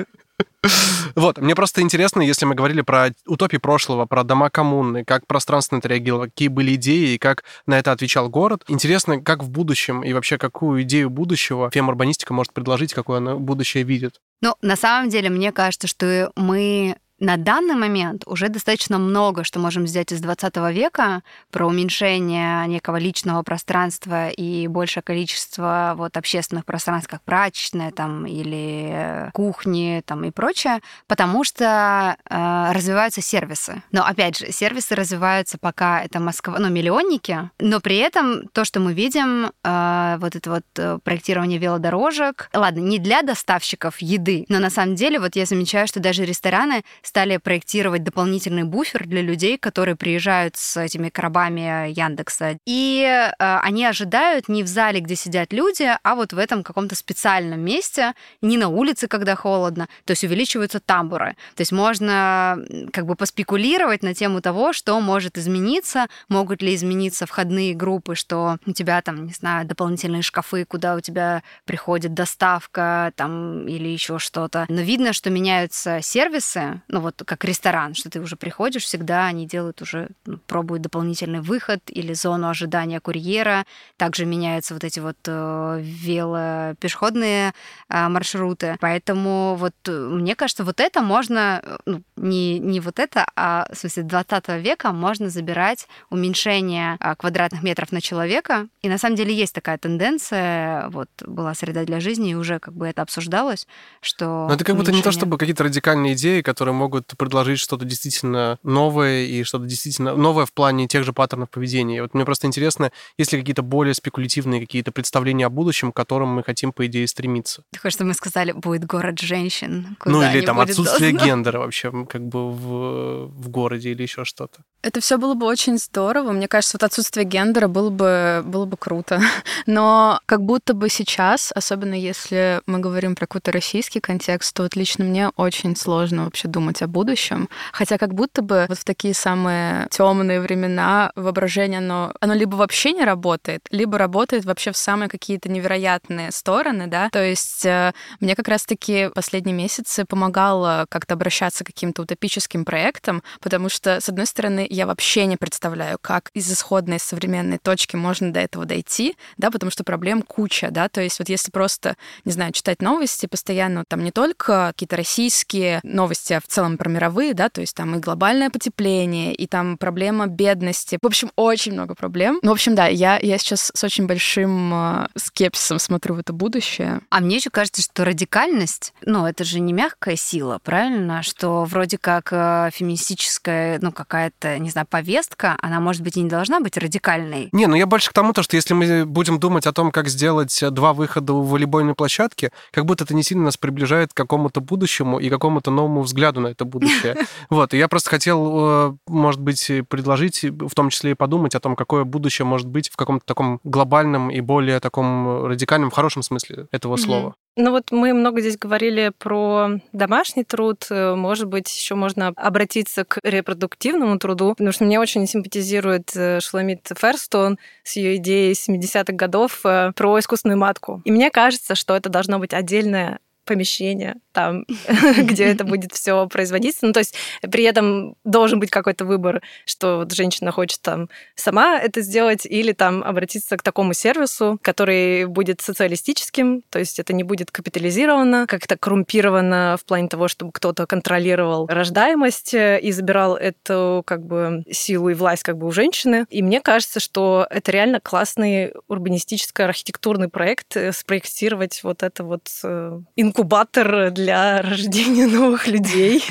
(laughs) вот, мне просто интересно, если мы говорили про утопии прошлого, про дома коммуны, как пространство на это реагировало, какие были идеи и как на это отвечал город. Интересно, как в будущем и вообще какую идею будущего фем-урбанистика может предложить, какое она будущее видит. Ну, на самом деле, мне кажется, что мы на данный момент уже достаточно много, что можем взять из 20 века про уменьшение некого личного пространства и большее количество вот общественных пространств, как прачечная там или кухни там и прочее, потому что э, развиваются сервисы. Но опять же, сервисы развиваются пока это Москва, ну миллионники, но при этом то, что мы видим, э, вот это вот э, проектирование велодорожек, ладно, не для доставщиков еды, но на самом деле вот я замечаю, что даже рестораны стали проектировать дополнительный буфер для людей, которые приезжают с этими коробами Яндекса. И э, они ожидают не в зале, где сидят люди, а вот в этом каком-то специальном месте, не на улице, когда холодно. То есть увеличиваются тамбуры. То есть можно как бы поспекулировать на тему того, что может измениться, могут ли измениться входные группы, что у тебя там, не знаю, дополнительные шкафы, куда у тебя приходит доставка там или еще что-то. Но видно, что меняются сервисы, ну вот как ресторан, что ты уже приходишь, всегда они делают уже, ну, пробуют дополнительный выход или зону ожидания курьера. Также меняются вот эти вот э, велопешеходные э, маршруты. Поэтому вот э, мне кажется, вот это можно, э, ну, не, не вот это, а в смысле 20 века можно забирать уменьшение э, квадратных метров на человека. И на самом деле есть такая тенденция, вот была среда для жизни, и уже как бы это обсуждалось, что... Но это как будто не то, чтобы какие-то радикальные идеи, которые могут предложить что-то действительно новое и что-то действительно новое в плане тех же паттернов поведения. Вот мне просто интересно, есть ли какие-то более спекулятивные какие-то представления о будущем, к которым мы хотим, по идее, стремиться. Такое, что мы сказали, будет город женщин. Ну или там отсутствие должно. гендера вообще как бы в, в городе или еще что-то. Это все было бы очень здорово. Мне кажется, вот отсутствие гендера было бы, было бы круто. (laughs) Но как будто бы сейчас, особенно если мы говорим про какой-то российский контекст, то вот лично мне очень сложно вообще думать о будущем. Хотя как будто бы вот в такие самые темные времена воображение, оно, оно либо вообще не работает, либо работает вообще в самые какие-то невероятные стороны, да. То есть э, мне как раз-таки последние месяцы помогало как-то обращаться к каким-то утопическим проектам, потому что, с одной стороны, я вообще не представляю, как из исходной современной точки можно до этого дойти, да, потому что проблем куча, да, то есть вот если просто, не знаю, читать новости постоянно, там не только какие-то российские новости, а в целом про мировые, да, то есть там и глобальное потепление, и там проблема бедности, в общем, очень много проблем. Ну, в общем, да, я, я сейчас с очень большим э, скепсисом смотрю в это будущее. А мне еще кажется, что радикальность, ну, это же не мягкая сила, правильно? Что вроде как э, феминистическая, ну, какая-то не знаю, повестка, она, может быть, и не должна быть радикальной. Не, ну я больше к тому, то, что если мы будем думать о том, как сделать два выхода в волейбольной площадке, как будто это не сильно нас приближает к какому-то будущему и какому-то новому взгляду на это будущее. (laughs) Вот, и я просто хотел, э, может быть, предложить, в том числе и подумать о том, какое будущее может быть в каком-то таком глобальном и более таком радикальном, в хорошем смысле этого слова. Ну вот мы много здесь говорили про домашний труд. Э, может быть, еще можно обратиться к репродуктивному труду, потому что мне очень симпатизирует э, Шламит Ферстон с ее идеей 70-х годов э, про искусственную матку. И мне кажется, что это должно быть отдельное помещение, там, (laughs) где это будет все производиться. Ну, то есть при этом должен быть какой-то выбор, что вот женщина хочет там сама это сделать или там обратиться к такому сервису, который будет социалистическим, то есть это не будет капитализировано, как-то коррумпировано в плане того, чтобы кто-то контролировал рождаемость и забирал эту как бы силу и власть как бы у женщины. И мне кажется, что это реально классный урбанистический архитектурный проект, э, спроектировать вот это вот э, инкубатор для рождения новых людей.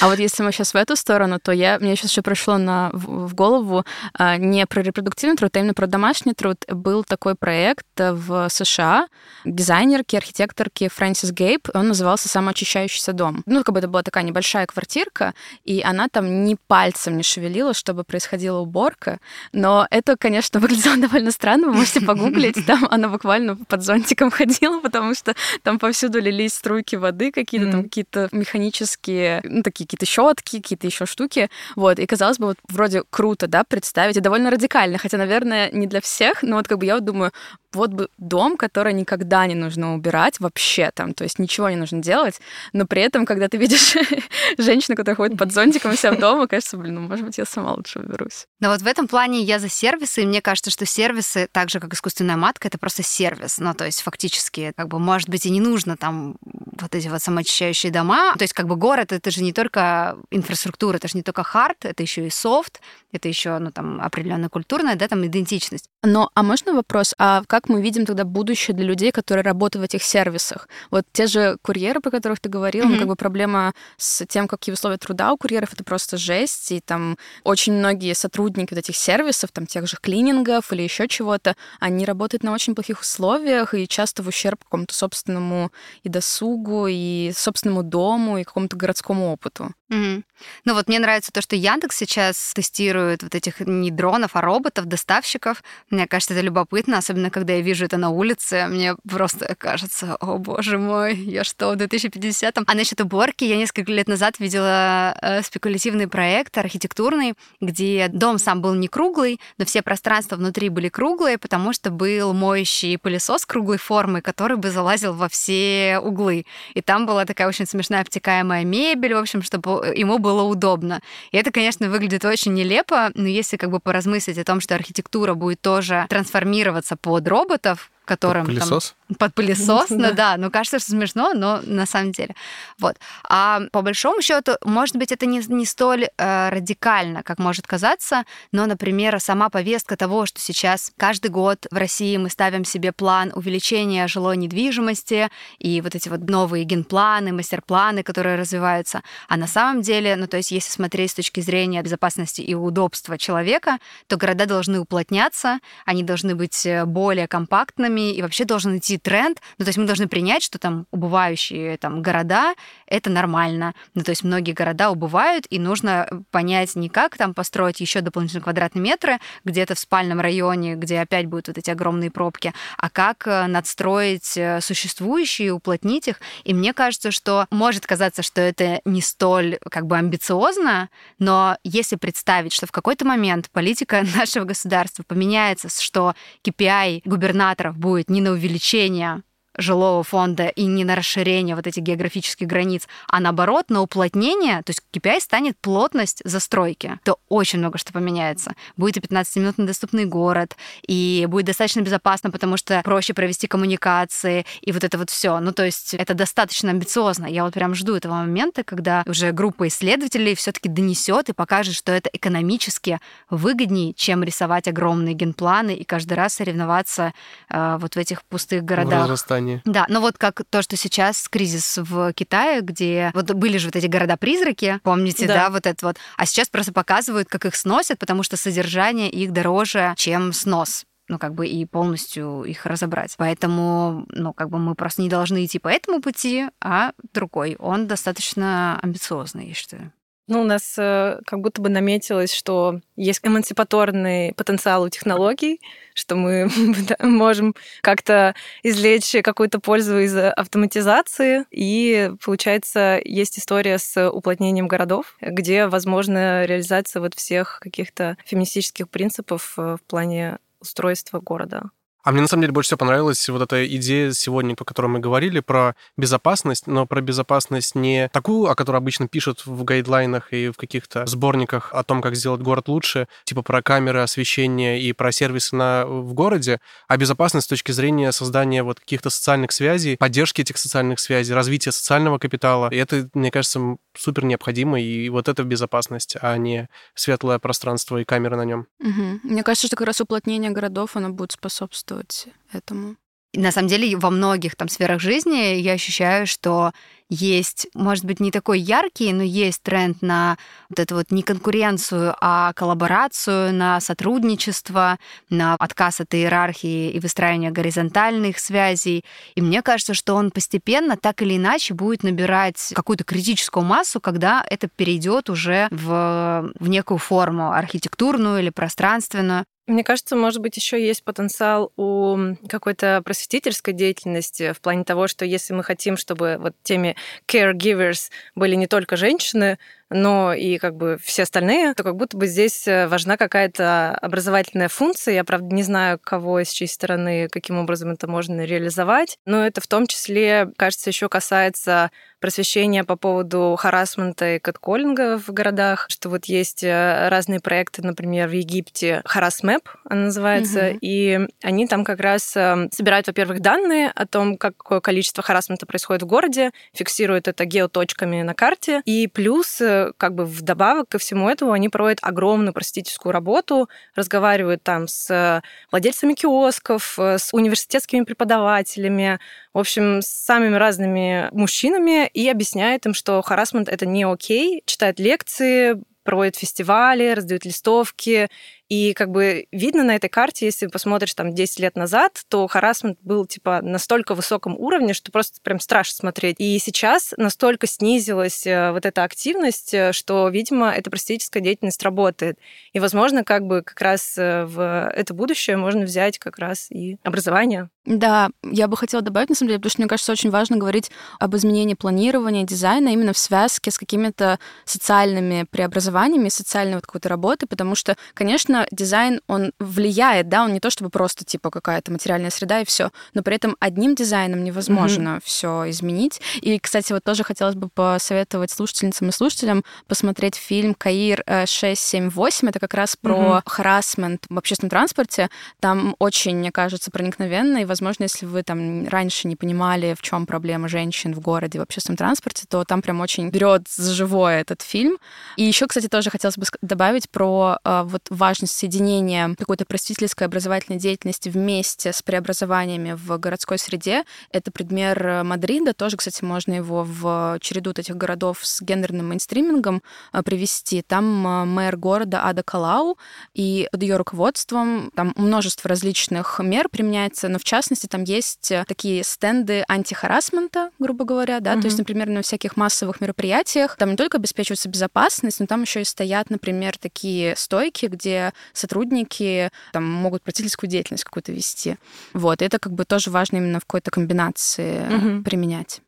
А вот если мы сейчас в эту сторону, то я, мне сейчас еще пришло на, в, в голову а, не про репродуктивный труд, а именно про домашний труд. Был такой проект в США дизайнерки, архитекторки Фрэнсис Гейб, он назывался «Самоочищающийся дом». Ну, как бы это была такая небольшая квартирка, и она там ни пальцем не шевелила, чтобы происходила уборка. Но это, конечно, (laughs) выглядело довольно странно, вы можете погуглить. Там она буквально под зонтиком (laughs) ходила, потому что там повсюду лились струйки воды какие-то, там какие-то механические, ну, такие какие-то щетки, какие-то еще штуки. Вот. И казалось бы, вот вроде круто, да, представить, и довольно радикально, хотя, наверное, не для всех, но вот как бы я вот думаю, вот бы дом, который никогда не нужно убирать вообще там, то есть ничего не нужно делать, но при этом, когда ты видишь (laughs) женщину, которая ходит под зонтиком у себя дома, кажется, блин, ну, может быть, я сама лучше уберусь. Но вот в этом плане я за сервисы, и мне кажется, что сервисы, так же, как искусственная матка, это просто сервис, ну, то есть фактически, как бы, может быть, и не нужно там вот эти вот самоочищающие дома. То есть как бы город это же не только инфраструктура, это же не только хард, это еще и софт, это еще ну, там, определенная культурная да, там, идентичность. Но, а можно вопрос, а как мы видим тогда будущее для людей, которые работают в этих сервисах? Вот те же курьеры, про которых ты говорила, mm-hmm. ну, как бы проблема с тем, какие условия труда у курьеров, это просто жесть, и там очень многие сотрудники вот этих сервисов, там тех же клинингов или еще чего-то, они работают на очень плохих условиях и часто в ущерб какому-то собственному и досугу, и собственному дому, и какому-то городскому опыту. Mm-hmm. Ну вот мне нравится то, что Яндекс сейчас тестирует вот этих не дронов, а роботов, доставщиков. Мне кажется, это любопытно, особенно когда я вижу это на улице. Мне просто кажется, о боже мой, я что, в 2050-м? А насчет уборки я несколько лет назад видела э, спекулятивный проект архитектурный, где дом сам был не круглый, но все пространства внутри были круглые, потому что был моющий пылесос круглой формы, который бы залазил во все углы. И там была такая очень смешная обтекаемая мебель, в общем, чтобы ему было удобно. И это, конечно, выглядит очень нелепо, но если как бы поразмыслить о том, что архитектура будет тоже трансформироваться под роботов, которым... Под пылесос? Под (laughs) пылесос, ну да, ну кажется, что смешно, но на самом деле. Вот. А по большому счету, может быть, это не, не столь э, радикально, как может казаться, но, например, сама повестка того, что сейчас каждый год в России мы ставим себе план увеличения жилой недвижимости и вот эти вот новые генпланы, мастер-планы, которые развиваются. А на самом деле, ну то есть если смотреть с точки зрения безопасности и удобства человека, то города должны уплотняться, они должны быть э, более компактными, и вообще должен идти тренд. Ну, то есть мы должны принять, что там убывающие там, города — это нормально. Ну, то есть многие города убывают, и нужно понять не как там построить еще дополнительные квадратные метры где-то в спальном районе, где опять будут вот эти огромные пробки, а как э, надстроить э, существующие, уплотнить их. И мне кажется, что может казаться, что это не столь как бы амбициозно, но если представить, что в какой-то момент политика (laughs) нашего государства поменяется, что KPI губернаторов будет не на увеличение зрения жилого фонда и не на расширение вот этих географических границ, а наоборот на уплотнение, то есть KPI станет плотность застройки, то очень много что поменяется. Будет и 15-минутный доступный город, и будет достаточно безопасно, потому что проще провести коммуникации, и вот это вот все. Ну, то есть это достаточно амбициозно. Я вот прям жду этого момента, когда уже группа исследователей все-таки донесет и покажет, что это экономически выгоднее, чем рисовать огромные генпланы и каждый раз соревноваться э, вот в этих пустых городах. В Японии. Да, но вот как то, что сейчас кризис в Китае, где вот были же вот эти города-призраки, помните, да. да, вот это вот, а сейчас просто показывают, как их сносят, потому что содержание их дороже, чем снос ну, как бы и полностью их разобрать. Поэтому, ну, как бы мы просто не должны идти по этому пути, а другой. Он достаточно амбициозный, я считаю. Ну, у нас э, как будто бы наметилось, что есть эмансипаторный потенциал у технологий, что мы (laughs) можем как-то извлечь какую-то пользу из автоматизации. И, получается, есть история с уплотнением городов, где возможна реализация вот всех каких-то феминистических принципов э, в плане устройства города. А мне на самом деле больше всего понравилась вот эта идея сегодня, по которой мы говорили, про безопасность, но про безопасность не такую, о которой обычно пишут в гайдлайнах и в каких-то сборниках о том, как сделать город лучше, типа про камеры освещения и про сервисы на, в городе, а безопасность с точки зрения создания вот каких-то социальных связей, поддержки этих социальных связей, развития социального капитала. И это, мне кажется, супер необходимо, и вот это безопасность, а не светлое пространство и камеры на нем. Угу. Мне кажется, что как раз уплотнение городов, оно будет способствовать способствовать этому. На самом деле, во многих там сферах жизни я ощущаю, что есть, может быть, не такой яркий, но есть тренд на вот эту вот не конкуренцию, а коллаборацию, на сотрудничество, на отказ от иерархии и выстраивание горизонтальных связей. И мне кажется, что он постепенно, так или иначе, будет набирать какую-то критическую массу, когда это перейдет уже в, в некую форму архитектурную или пространственную. Мне кажется, может быть, еще есть потенциал у какой-то просветительской деятельности в плане того, что если мы хотим, чтобы вот теми caregivers были не только женщины, но и как бы все остальные, то как будто бы здесь э, важна какая-то образовательная функция. Я, правда, не знаю, кого с чьей стороны, каким образом это можно реализовать, но это в том числе, кажется, еще касается просвещения по поводу харасмента и кэтколлинга в городах, что вот есть э, разные проекты, например, в Египте Харасмэп, она называется, угу. и они там как раз э, собирают, во-первых, данные о том, какое количество харасмента происходит в городе, фиксируют это геоточками на карте, и плюс, как бы вдобавок ко всему этому, они проводят огромную просветительскую работу, разговаривают там с владельцами киосков, с университетскими преподавателями, в общем, с самыми разными мужчинами и объясняет им, что харасмент это не окей, читает лекции, проводит фестивали, раздает листовки и как бы видно на этой карте, если посмотришь там 10 лет назад, то харасмент был типа настолько высоком уровне, что просто прям страшно смотреть. И сейчас настолько снизилась э, вот эта активность, э, что, видимо, эта простительская деятельность работает. И, возможно, как бы как раз э, в это будущее можно взять как раз и образование. Да, я бы хотела добавить, на самом деле, потому что, мне кажется, очень важно говорить об изменении планирования, дизайна именно в связке с какими-то социальными преобразованиями, социальной вот какой-то работы, потому что, конечно, конечно, дизайн, он влияет, да, он не то чтобы просто типа какая-то материальная среда и все, но при этом одним дизайном невозможно mm-hmm. все изменить. И, кстати, вот тоже хотелось бы посоветовать слушательницам и слушателям посмотреть фильм «Каир 678». Э, Это как раз про mm-hmm. харасмент в общественном транспорте. Там очень, мне кажется, проникновенно, и, возможно, если вы там раньше не понимали, в чем проблема женщин в городе в общественном транспорте, то там прям очень берет за живое этот фильм. И еще, кстати, тоже хотелось бы добавить про э, вот важность возможность соединения какой-то просветительской образовательной деятельности вместе с преобразованиями в городской среде. Это пример э, Мадрида. Тоже, кстати, можно его в череду этих городов с гендерным мейнстримингом э, привести. Там э, мэр города Ада Калау, и под ее руководством там множество различных мер применяется, но в частности там есть такие стенды антихарасмента, грубо говоря, да, mm-hmm. то есть, например, на всяких массовых мероприятиях там не только обеспечивается безопасность, но там еще и стоят, например, такие стойки, где сотрудники там, могут просветительскую деятельность какую-то вести. Вот, и это как бы тоже важно именно в какой-то комбинации угу. применять.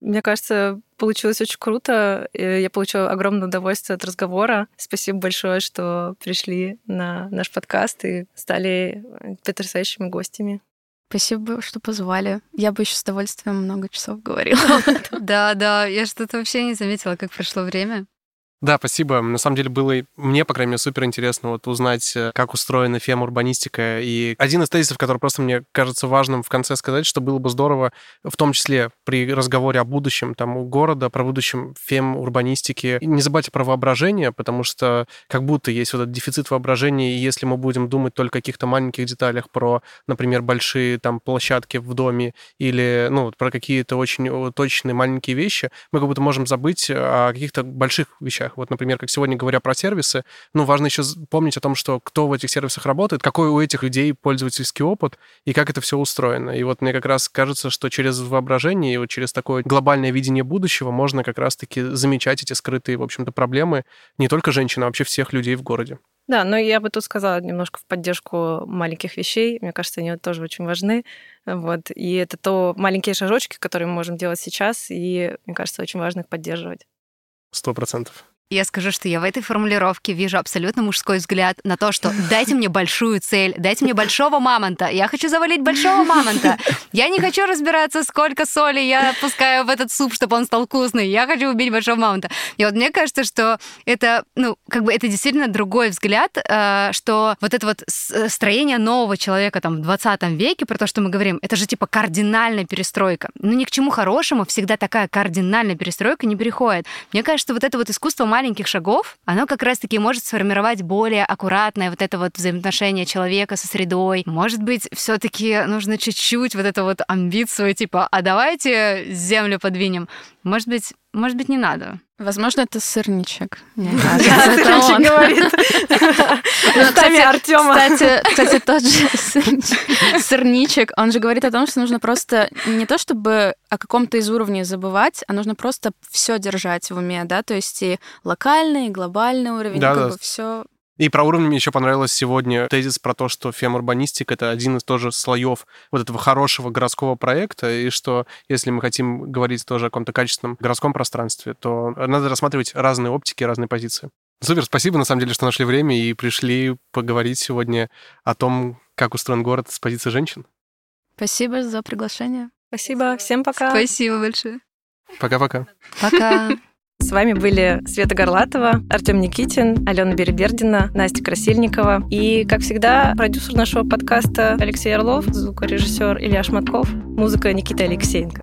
Мне кажется, получилось очень круто. Я получила огромное удовольствие от разговора. Спасибо большое, что пришли на наш подкаст и стали потрясающими гостями. Спасибо, что позвали. Я бы еще с удовольствием много часов говорила. (laughs) Да, да, я что-то вообще не заметила, как прошло время. Да, спасибо. На самом деле было мне, по крайней мере, супер интересно вот узнать, э, как устроена фем-урбанистика. И один из тезисов, который просто мне кажется важным в конце сказать, что было бы здорово, в том числе при разговоре о будущем там у города, про будущем фем-урбанистики, не забывайте про воображение, потому что как будто есть вот этот дефицит воображения, и если мы будем думать только о каких-то маленьких деталях про, например, большие там площадки в доме или, ну, про какие-то очень точные маленькие вещи, мы как будто можем забыть о каких-то больших вещах. Вот, например, как сегодня говоря про сервисы, ну, важно еще помнить о том, что кто в этих сервисах работает, какой у этих людей пользовательский опыт и как это все устроено. И вот мне как раз кажется, что через воображение и вот через такое глобальное видение будущего можно как раз-таки замечать эти скрытые, в общем-то, проблемы не только женщин, а вообще всех людей в городе. Да, но я бы тут сказала немножко в поддержку маленьких вещей. Мне кажется, они тоже очень важны. Вот. И это то маленькие шажочки, которые мы можем делать сейчас, и, мне кажется, очень важно их поддерживать. Сто процентов. Я скажу, что я в этой формулировке вижу абсолютно мужской взгляд на то, что дайте мне большую цель, дайте мне большого мамонта. Я хочу завалить большого мамонта. Я не хочу разбираться, сколько соли я пускаю в этот суп, чтобы он стал вкусный. Я хочу убить большого мамонта. И вот мне кажется, что это, ну, как бы это действительно другой взгляд, э, что вот это вот э, строение нового человека там в 20 веке, про то, что мы говорим, это же типа кардинальная перестройка. Ну, ни к чему хорошему всегда такая кардинальная перестройка не приходит. Мне кажется, вот это вот искусство маленьких шагов, оно как раз-таки может сформировать более аккуратное вот это вот взаимоотношение человека со средой. Может быть, все таки нужно чуть-чуть вот эту вот амбицию, типа, а давайте землю подвинем. Может быть, может быть, не надо. Возможно, это сырничек. Он. говорит. (laughs) Кстати, Артема. Кстати, (laughs) кстати, тот же сырничек, он же говорит о том, что нужно просто не то чтобы о каком-то из уровней забывать, а нужно просто все держать в уме, да, то есть и локальный, и глобальный уровень, как бы все И про уровни мне еще понравилось сегодня тезис про то, что фемурбанистика — это один из тоже слоев вот этого хорошего городского проекта, и что если мы хотим говорить тоже о каком-то качественном городском пространстве, то надо рассматривать разные оптики, разные позиции. Супер, спасибо, на самом деле, что нашли время и пришли поговорить сегодня о том, как устроен город с позиции женщин. Спасибо за приглашение. Спасибо, всем пока. Спасибо большое. Пока-пока. Пока. С вами были Света Горлатова, Артем Никитин, Алена Беребердина, Настя Красильникова и, как всегда, продюсер нашего подкаста Алексей Орлов, звукорежиссер Илья Шматков, музыка Никита Алексеенко.